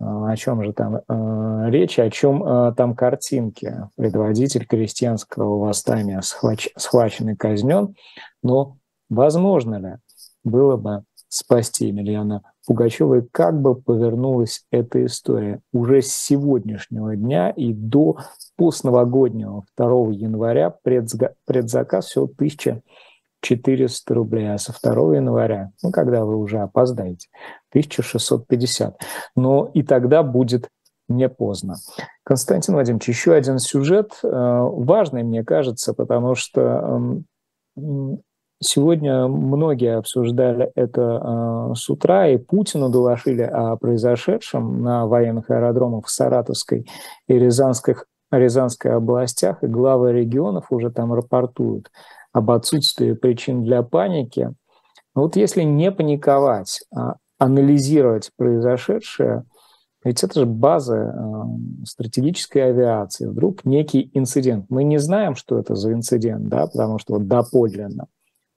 Э, о чем же там э, речь, о чем там картинки. Предводитель крестьянского восстания схвач, схвачен и казнен. Но возможно ли было бы спасти Емельяна Пугачевой, как бы повернулась эта история уже с сегодняшнего дня и до постновогоднего 2 января предзаказ всего 1400 рублей, а со 2 января, ну, когда вы уже опоздаете, 1650. Но и тогда будет не поздно. Константин Владимирович, еще один сюжет, э, важный, мне кажется, потому что эм, Сегодня многие обсуждали это э, с утра, и Путину доложили о произошедшем на военных аэродромах в Саратовской и Рязанской, Рязанской областях, и главы регионов уже там рапортуют об отсутствии причин для паники. Но вот если не паниковать, а анализировать произошедшее, ведь это же база э, стратегической авиации. Вдруг некий инцидент. Мы не знаем, что это за инцидент, да, потому что вот доподлинно.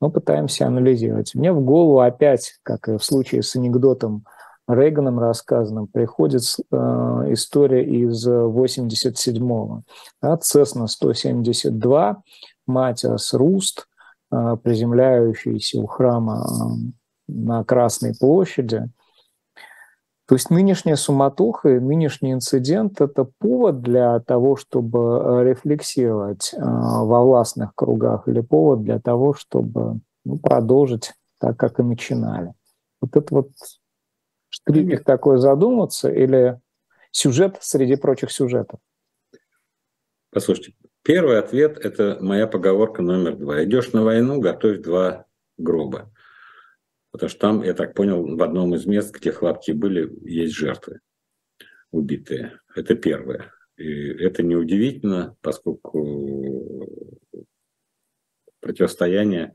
Мы пытаемся анализировать. Мне в голову опять, как и в случае с анекдотом Рейганом рассказанным, приходит э, история из 87-го. Да, Цесна 172, Матиас Руст, э, приземляющийся у храма э, на Красной площади. То есть нынешняя суматоха и нынешний инцидент – это повод для того, чтобы рефлексировать во властных кругах или повод для того, чтобы ну, продолжить так, как и начинали. Вот это вот штрих такой задуматься или сюжет среди прочих сюжетов? Послушайте, первый ответ – это моя поговорка номер два. Идешь на войну, готовь два гроба. Потому что там, я так понял, в одном из мест, где хлопки были, есть жертвы убитые. Это первое. И это неудивительно, поскольку противостояние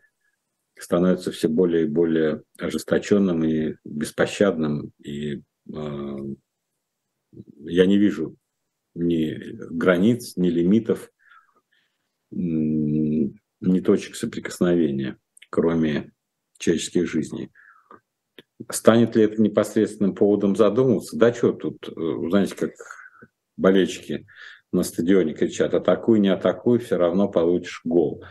становится все более и более ожесточенным и беспощадным. И э, я не вижу ни границ, ни лимитов, ни точек соприкосновения, кроме человеческих жизней. Станет ли это непосредственным поводом задуматься? Да что тут, э, знаете, как болельщики на стадионе кричат, атакуй, не атакуй, все равно получишь гол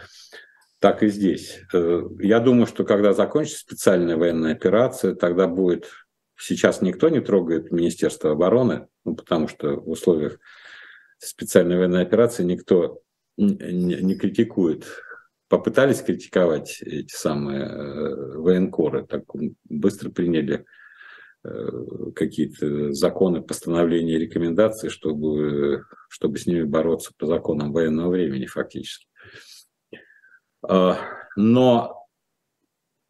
так и здесь. Э, я думаю, что когда закончится специальная военная операция, тогда будет... Сейчас никто не трогает Министерство обороны, ну, потому что в условиях специальной военной операции никто не критикует. Попытались критиковать эти самые э, военкоры, так быстро приняли э, какие-то законы, постановления, рекомендации, чтобы, чтобы с ними бороться по законам военного времени фактически. А, но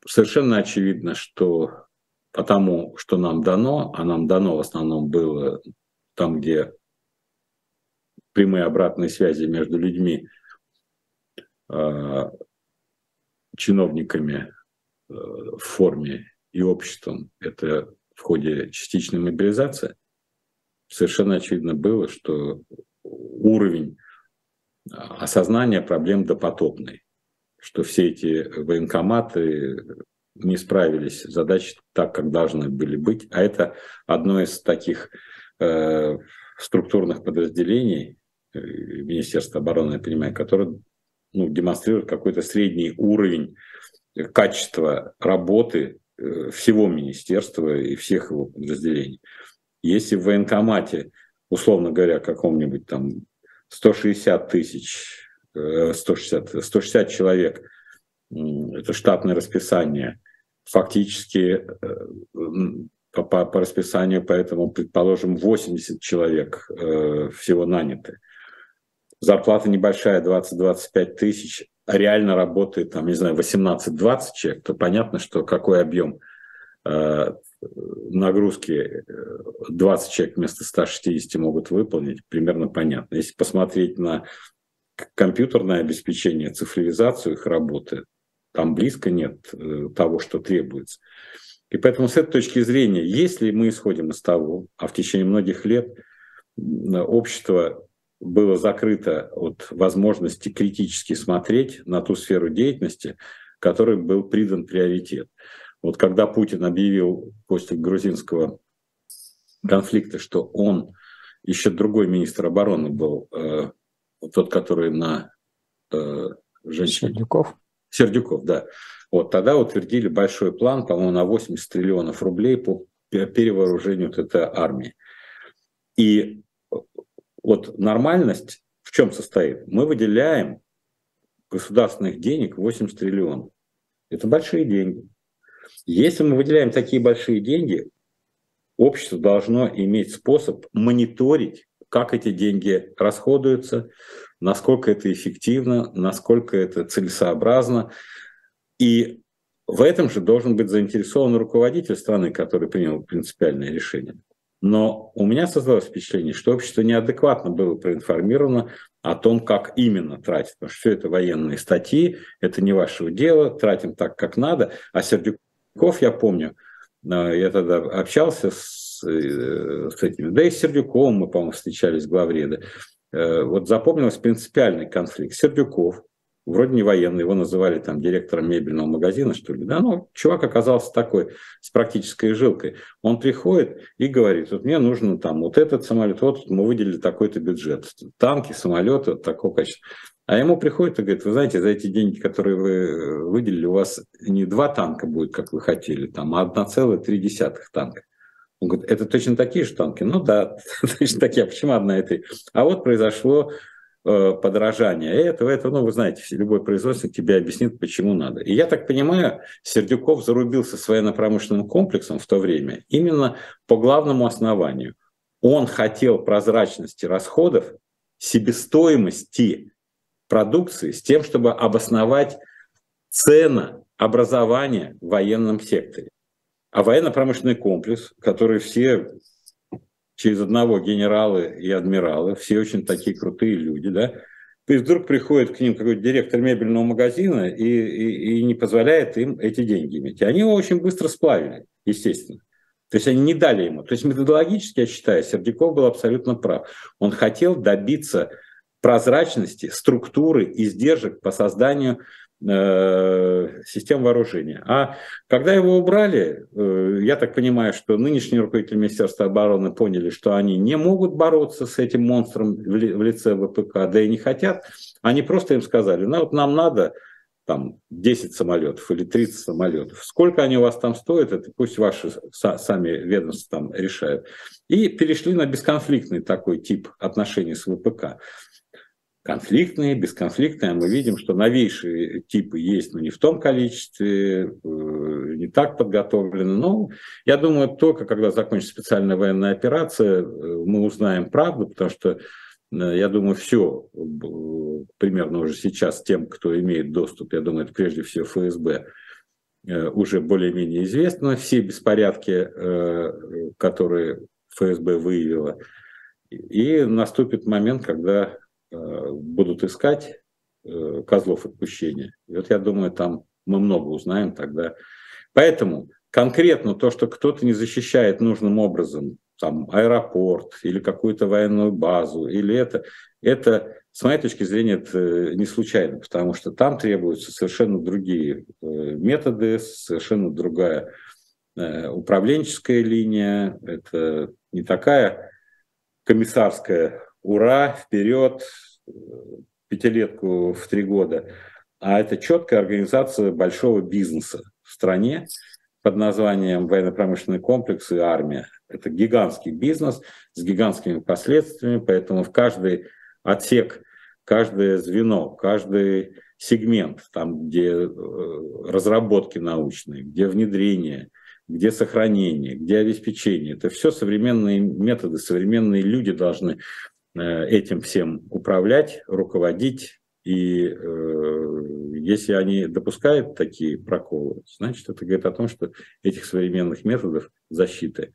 совершенно очевидно, что потому, что нам дано, а нам дано в основном было там, где прямые обратные связи между людьми, чиновниками а, в форме и обществом, это в ходе частичной мобилизации, совершенно очевидно было, что уровень осознания проблем допотопный что все эти военкоматы не справились с задачей так, как должны были быть. А это одно из таких э, структурных подразделений э, Министерства обороны, я понимаю, которое ну, демонстрирует какой-то средний уровень качества работы э, всего министерства и всех его подразделений. Если в военкомате, условно говоря, каком-нибудь там 160 тысяч 160, 160 человек, это штатное расписание, фактически э, по, по, по расписанию, поэтому, предположим, 80 человек э, всего наняты. Зарплата небольшая, 20-25 тысяч, а реально работает, там, не знаю, 18-20 человек, то понятно, что какой объем э, нагрузки 20 человек вместо 160 могут выполнить, примерно понятно. Если посмотреть на компьютерное обеспечение, цифровизацию их работы, там близко нет э, того, что требуется. И поэтому с этой точки зрения, если мы исходим из того, а в течение многих лет общество было закрыто от возможности критически смотреть на ту сферу деятельности, которой был придан приоритет. Вот когда Путин объявил после грузинского конфликта, что он, еще другой министр обороны был, э, тот, который на э, женщине. Сердюков. Сердюков, да. Вот тогда утвердили большой план, по-моему, на 80 триллионов рублей по перевооружению вот этой армии. И вот нормальность в чем состоит? Мы выделяем государственных денег 80 триллионов. Это большие деньги. Если мы выделяем такие большие деньги, общество должно иметь способ мониторить как эти деньги расходуются, насколько это эффективно, насколько это целесообразно. И в этом же должен быть заинтересован руководитель страны, который принял принципиальное решение. Но у меня создалось впечатление, что общество неадекватно было проинформировано о том, как именно тратить. Потому что все это военные статьи, это не вашего дела, тратим так, как надо. А Сердюков, я помню, э, я тогда общался с, э, с этими, да и с Сердюковым мы, по-моему, встречались, главреды. Э, вот запомнилось принципиальный конфликт. Сердюков, вроде не военный, его называли там директором мебельного магазина, что ли, да, но чувак оказался такой, с практической жилкой. Он приходит и говорит, вот мне нужно там вот этот самолет, вот мы выделили такой-то бюджет, танки, самолеты, вот такого качества. А ему приходит и говорит, вы знаете, за эти деньги, которые вы выделили, у вас не два танка будет, как вы хотели, там, а 1,3 танка. Он говорит, это точно такие же танки? Ну да, точно такие. А почему одна и три? А вот произошло э, подорожание этого, этого, ну, вы знаете, любой производственник тебе объяснит, почему надо. И я так понимаю, Сердюков зарубился с военно-промышленным комплексом в то время именно по главному основанию. Он хотел прозрачности расходов, себестоимости продукции с тем, чтобы обосновать цена образования в военном секторе. А военно-промышленный комплекс, который все через одного генералы и адмиралы, все очень такие крутые люди, да, и вдруг приходит к ним какой-то директор мебельного магазина и, и, и не позволяет им эти деньги иметь. И они его очень быстро сплавили, естественно. То есть они не дали ему. То есть методологически, я считаю, Сердюков был абсолютно прав. Он хотел добиться прозрачности, структуры, издержек по созданию систем вооружения. А когда его убрали, э, я так понимаю, что нынешние руководители Министерства обороны поняли, что они не могут бороться с этим монстром в лице ВПК, да и не хотят. Они просто им сказали, ну вот нам надо там 10 самолетов или 30 самолетов. Сколько они у вас там стоят, это пусть ваши сами ведомства там решают. И перешли на бесконфликтный такой тип отношений с ВПК конфликтные, бесконфликтные. Мы видим, что новейшие типы есть, но не в том количестве, э, не так подготовлены. Но я думаю, только когда закончится специальная военная операция, э, мы узнаем правду, потому что э, я думаю, все примерно уже сейчас тем, кто имеет доступ, я думаю, это прежде всего ФСБ, уже более-менее известно. Все беспорядки, которые ФСБ выявила. И наступит момент, когда будут искать э, козлов отпущения. И вот я думаю, там мы много узнаем тогда. Поэтому конкретно то, что кто-то не защищает нужным образом там, аэропорт или какую-то военную базу, или это, это, с моей точки зрения, это не случайно, потому что там требуются совершенно другие э, методы, совершенно другая управленческая линия, это не такая комиссарская ура, вперед, пятилетку в три года, а это четкая организация большого бизнеса в стране под названием военно-промышленный комплекс и армия. Это гигантский бизнес с гигантскими последствиями, поэтому в каждый отсек, каждое звено, каждый сегмент, там, где э, разработки научные, где внедрение, где сохранение, где обеспечение. Это все современные методы, современные люди должны этим всем управлять, руководить. И э, если они допускают такие проколы, значит, это говорит о том, что этих современных методов защиты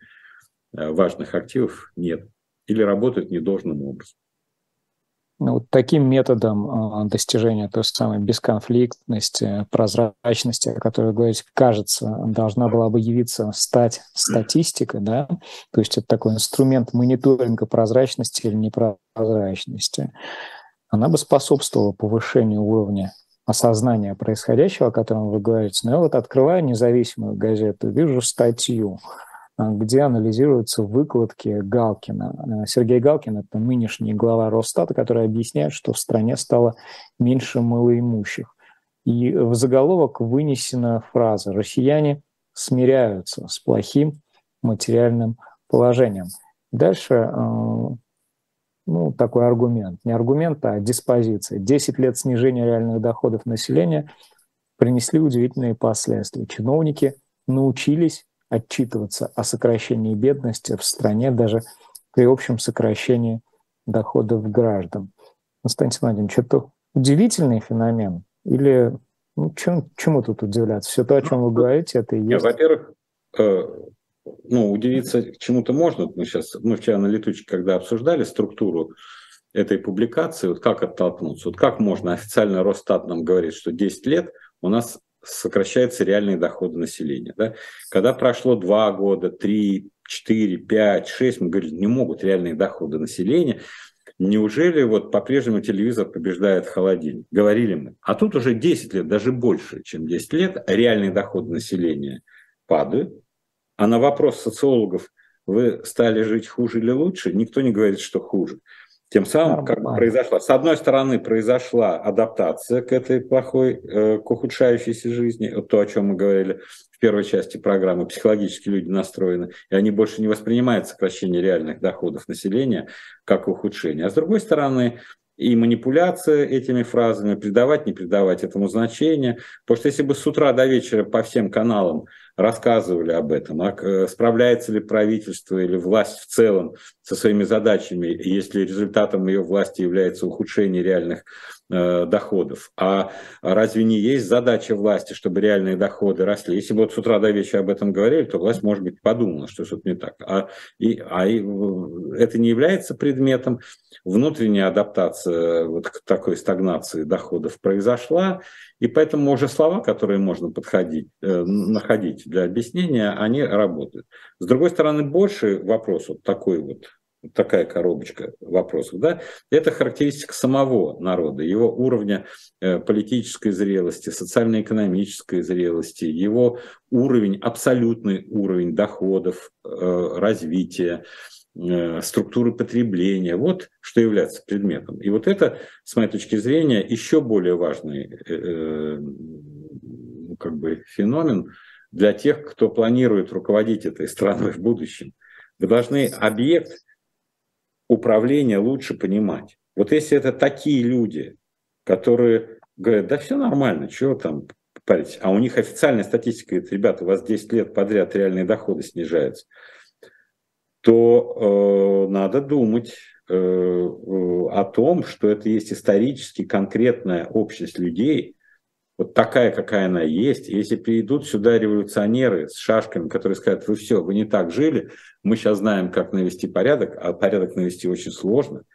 э, важных активов нет или работают недолжным образом. Ну, вот таким методом достижения той самой бесконфликтности, прозрачности, о которой вы говорите, кажется, должна была бы явиться стать статистикой, да? То есть это такой инструмент мониторинга прозрачности или непрозрачности. Она бы способствовала повышению уровня осознания происходящего, о котором вы говорите. Но я вот открываю независимую газету, вижу статью а, где анализируются выкладки Галкина. Э, Сергей Галкин – это нынешний глава Росстата, который объясняет, что в стране стало меньше малоимущих. И в заголовок вынесена фраза «Россияне смиряются с плохим материальным положением». Дальше э, ну, такой аргумент. Не аргумент, а диспозиция. 10 лет снижения реальных доходов населения принесли удивительные последствия. Чиновники научились отчитываться о сокращении бедности в стране даже при общем сокращении доходов граждан. Константин Владимирович, это удивительный феномен или ну, чем, чему тут удивляться? Все то, о чем вы говорите, это и есть. Во-первых, э, ну, удивиться чему-то можно. Мы сейчас, мы вчера на летучке, когда обсуждали структуру этой публикации, вот как оттолкнуться, вот как можно, официально Росстат нам говорит, что 10 лет у нас сокращаются реальные доходы населения. Да? Когда прошло 2 года, 3, 4, 5, 6, мы говорим, не могут реальные доходы населения. Неужели вот по-прежнему телевизор побеждает холодильник? Говорили мы. А тут уже 10 лет, даже больше, чем 10 лет, реальные доходы населения падают. А на вопрос социологов, вы стали жить хуже или лучше, никто не говорит, что хуже. Тем самым как бы произошла, с одной стороны, произошла адаптация к этой плохой, э, к ухудшающейся жизни, то, о чем мы говорили в первой части программы, психологически люди настроены, и они больше не воспринимают сокращение реальных доходов населения как ухудшение. А с другой стороны, и манипуляция этими фразами, придавать, не придавать этому значения. Потому что если бы с утра до вечера по всем каналам рассказывали об этом, а э, справляется ли правительство или власть в целом со своими задачами, если результатом ее власти является ухудшение реальных э, доходов. А разве не есть задача власти, чтобы реальные доходы росли? Если бы вот с утра до вечера об этом говорили, то власть, может быть, подумала, что что-то не так. А, и, а и, это не является предметом внутренняя адаптация вот к такой стагнации доходов произошла, и поэтому уже слова, которые можно подходить, э, находить для объяснения, они работают. С другой стороны, больше вопрос вот такой вот, такая коробочка вопросов, да, это характеристика самого народа, его уровня э, политической зрелости, социально-экономической зрелости, его уровень, абсолютный уровень доходов, э, развития, структуры потребления. Вот что является предметом. И вот это, с моей точки зрения, еще более важный э, э, как бы феномен для тех, кто планирует руководить этой страной в будущем. Вы должны объект управления лучше понимать. Вот если это такие люди, которые говорят, да все нормально, чего там парить, а у них официальная статистика говорит, ребята, у вас 10 лет подряд реальные доходы снижаются то э, надо думать э, о том, что это есть исторически конкретная общность людей, вот такая, какая она есть. Если придут сюда революционеры с шашками, которые скажут, вы все, вы не так жили, мы сейчас знаем, как навести порядок, а порядок навести очень сложно –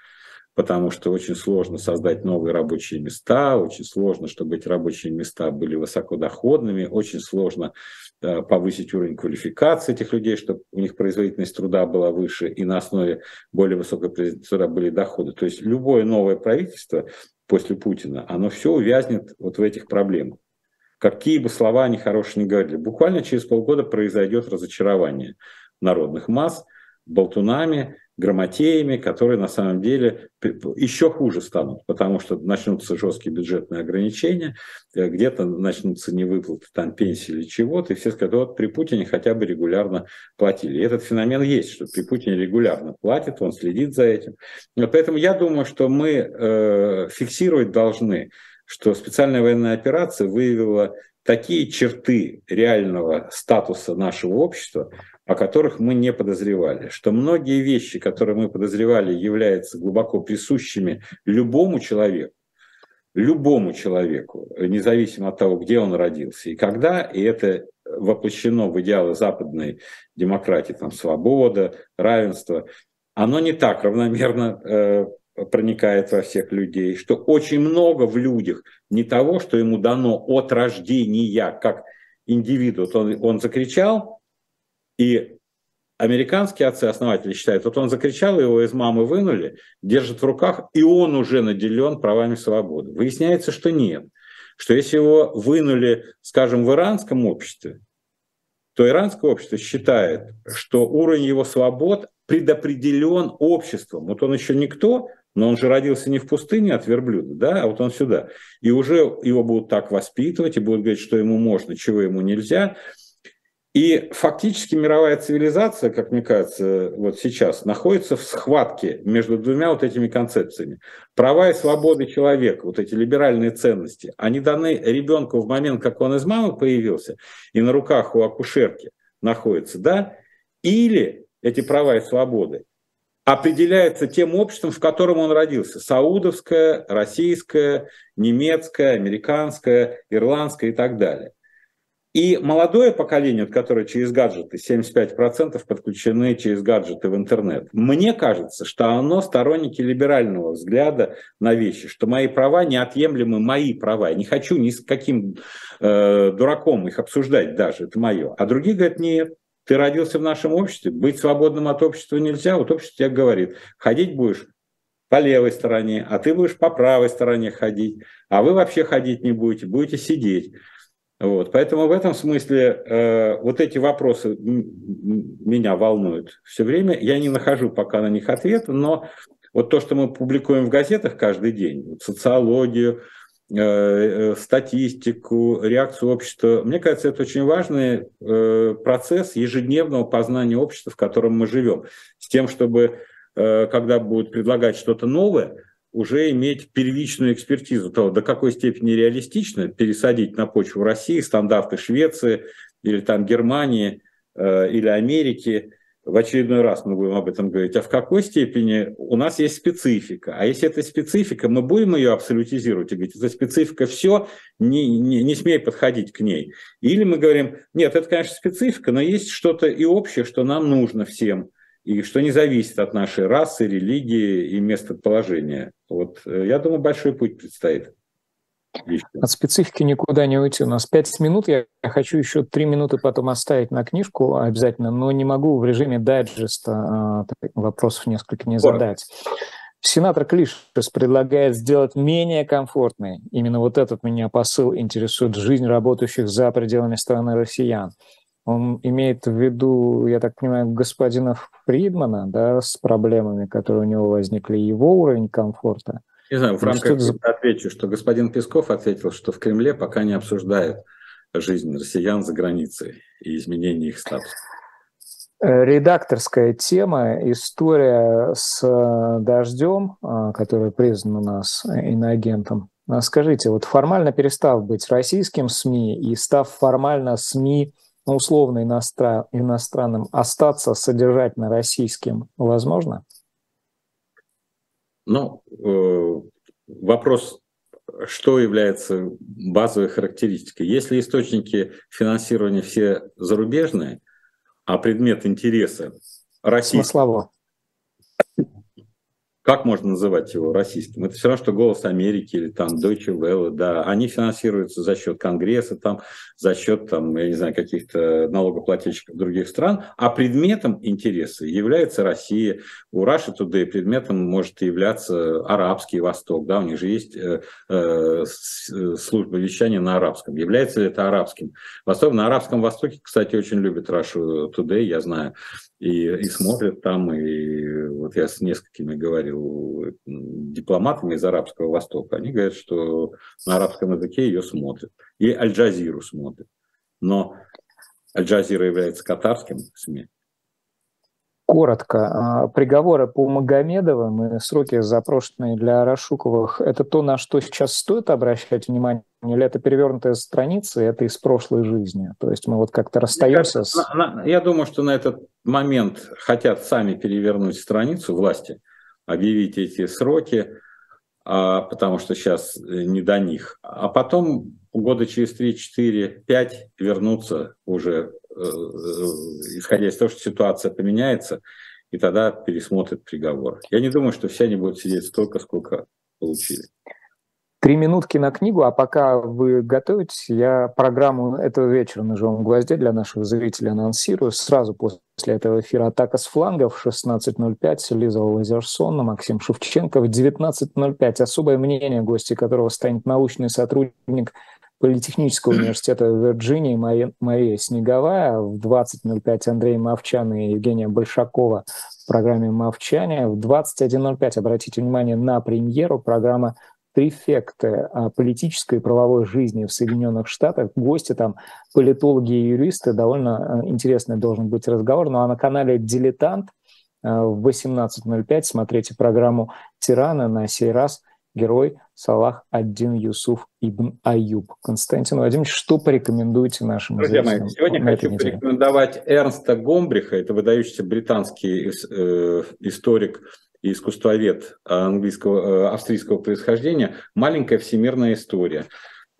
потому что очень сложно создать новые рабочие места, очень сложно, чтобы эти рабочие места были высокодоходными, очень сложно э, повысить уровень квалификации этих людей, чтобы у них производительность труда была выше и на основе более высокой производительности труда были доходы. То есть любое новое правительство после Путина, оно все увязнет вот в этих проблемах. Какие бы слова они хорошие не говорили, буквально через полгода произойдет разочарование народных масс болтунами, грамотеями, которые на самом деле еще хуже станут, потому что начнутся жесткие бюджетные ограничения, э, где-то начнутся невыплаты там пенсии или чего-то, и все скажут, вот при Путине хотя бы регулярно платили. И этот феномен есть, что при Путине регулярно платит, он следит за этим. Вот поэтому я думаю, что мы э, фиксировать должны, что специальная военная операция выявила такие черты реального статуса нашего общества, о которых мы не подозревали, что многие вещи, которые мы подозревали, являются глубоко присущими любому человеку, любому человеку, независимо от того, где он родился и когда, и это воплощено в идеалы западной демократии, там свобода, равенство, оно не так равномерно э, проникает во всех людей, что очень много в людях не того, что ему дано от рождения, как индивиду. Он, он закричал, и американские отцы-основатели считают, вот он закричал, его из мамы вынули, держит в руках, и он уже наделен правами свободы. Выясняется, что нет. Что если его вынули, скажем, в иранском обществе, то иранское общество считает, что уровень его свобод предопределен обществом. Вот он еще никто, но он же родился не в пустыне от верблюда, да, а вот он сюда. И уже его будут так воспитывать и будут говорить, что ему можно, чего ему нельзя. И фактически мировая цивилизация, как мне кажется, вот сейчас находится в схватке между двумя вот этими концепциями. Права и свободы человека, вот эти либеральные ценности, они даны ребенку в момент, как он из мамы появился, и на руках у акушерки находится, да, или эти права и свободы определяются тем обществом, в котором он родился. Саудовское, российское, немецкое, американское, ирландское и так далее. И молодое поколение, которое через гаджеты, 75% подключены через гаджеты в интернет, мне кажется, что оно сторонники либерального взгляда на вещи, что мои права неотъемлемы мои права. Я не хочу ни с каким э, дураком их обсуждать даже, это мое. А другие говорят, нет, ты родился в нашем обществе, быть свободным от общества нельзя, вот общество тебе говорит, ходить будешь по левой стороне, а ты будешь по правой стороне ходить, а вы вообще ходить не будете, будете сидеть. Вот, поэтому в этом смысле э, вот эти вопросы меня волнуют все время. Я не нахожу пока на них ответа, но вот то, что мы публикуем в газетах каждый день, вот социологию, э, э, статистику, реакцию общества, мне кажется, это очень важный э, процесс ежедневного познания общества, в котором мы живем, с тем, чтобы э, когда будут предлагать что-то новое, уже иметь первичную экспертизу того, до какой степени реалистично пересадить на почву России стандарты Швеции или там Германии э, или Америки. В очередной раз мы будем об этом говорить. А в какой степени у нас есть специфика? А если это специфика, мы будем ее абсолютизировать и говорить, это специфика, все, не, не, не смей подходить к ней. Или мы говорим, нет, это, конечно, специфика, но есть что-то и общее, что нам нужно всем – и что не зависит от нашей расы, религии и местоположения. Вот э, я думаю, большой путь предстоит. От специфики никуда не уйти. У нас пять минут, я хочу еще три минуты потом оставить на книжку обязательно, но не могу в режиме дайджеста а, вопросов несколько не задать. Сенатор Клишес предлагает сделать менее комфортной, именно вот этот меня посыл интересует, жизнь работающих за пределами страны россиян. Он имеет в виду, я так понимаю, господина Фридмана, да, с проблемами, которые у него возникли, его уровень комфорта. Не знаю, в рамках что отвечу, что господин Песков ответил, что в Кремле пока не обсуждают жизнь россиян за границей и изменение их статуса. Э, редакторская тема, история с э, дождем, э, который признан у нас иноагентом. Скажите, вот формально перестав быть российским СМИ и став формально СМИ ну, условно иностран, иностранным остаться содержательно российским возможно? Ну, э, вопрос, что является базовой характеристикой. Если источники финансирования все зарубежные, а предмет интереса российский, Смыслово как можно называть его российским? Это все равно, что «Голос Америки» или там Deutsche Welle, да, они финансируются за счет Конгресса, там, за счет, там, я не знаю, каких-то налогоплательщиков других стран, а предметом интереса является Россия. У Russia Today предметом может являться арабский Восток, да, у них же есть э, э, служба вещания на арабском. Является ли это арабским? Восток, на Арабском Востоке, кстати, очень любят Russia Today, я знаю и, и смотрят там, и вот я с несколькими говорил дипломатами из Арабского Востока, они говорят, что на арабском языке ее смотрят, и Аль-Джазиру смотрят. Но Аль-Джазира является катарским СМИ, Коротко. А, приговоры по Магомедовым и сроки запрошенные для Арашуковых – это то, на что сейчас стоит обращать внимание? Или это перевернутая страница, и это из прошлой жизни? То есть мы вот как-то расстаемся с... Я думаю, что на этот момент хотят сами перевернуть страницу власти, объявить эти сроки, а, потому что сейчас не до них. А потом года через 3, 4, 5 вернуться уже Э, исходя из того, что ситуация поменяется, и тогда пересмотрят приговор. Я не думаю, что все они будут сидеть столько, сколько получили. Три минутки на книгу, а пока вы готовитесь, я программу этого вечера на живом гвозде для наших зрителей анонсирую. Сразу после этого эфира «Атака с флангов» в 16.05 Лиза Лазерсон, Максим Шевченко. В 19.05 особое мнение, гости которого станет научный сотрудник Политехнического университета Вирджинии Мария, Мария Снеговая, в 20.05 Андрей Мовчан и Евгения Большакова в программе «Мовчане». В 21.05 обратите внимание на премьеру программа «Префекты о политической и правовой жизни в Соединенных Штатах». Гости там политологи и юристы. Довольно э, интересный должен быть разговор. Ну а на канале «Дилетант» э, в 18.05 смотрите программу «Тираны» на сей раз – герой Салах Аддин Юсуф Ибн Аюб. Константин Владимирович, что порекомендуете нашим Друзья мои, сегодня хочу порекомендовать Эрнста Гомбриха, это выдающийся британский э, историк искусствовед английского, э, австрийского происхождения, «Маленькая всемирная история».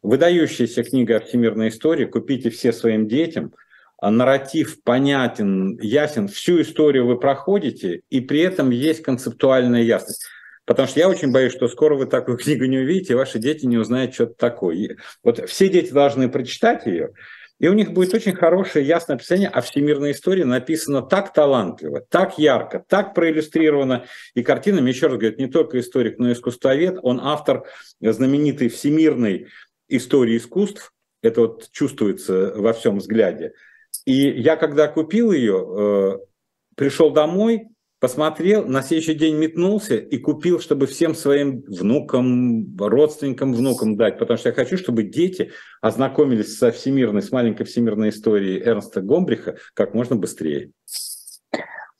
выдающаяся книга о всемирной истории, купите все своим детям, а нарратив понятен, ясен, всю историю вы проходите, и при этом есть концептуальная ясность. Потому что я очень боюсь, что скоро вы такую книгу не увидите, и ваши дети не узнают, что это такое. Вот все дети должны прочитать ее, и у них будет очень хорошее, ясное описание о всемирной истории, написано так талантливо, так ярко, так проиллюстрировано. И картинами, еще раз говорю, не только историк, но и искусствовед, он автор знаменитой всемирной истории искусств, это вот чувствуется во всем взгляде. И я, когда купил ее, э, пришел домой, посмотрел, на следующий день метнулся и купил, чтобы всем своим внукам, родственникам, внукам дать, потому что я хочу, чтобы дети ознакомились со всемирной, с маленькой всемирной историей Эрнста Гомбриха как можно быстрее.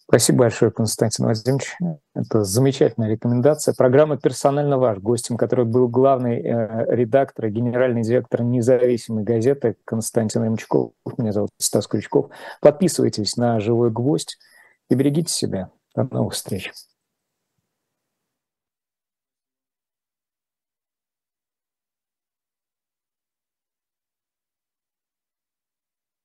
Спасибо большое, Константин Владимирович. Это замечательная рекомендация. Программа «Персонально ваш», гостем который был главный э, редактор и генеральный директор независимой газеты Константин Ремчков. Меня зовут Стас Крючков. Подписывайтесь на «Живой гвоздь» и берегите себя. До новых встреч.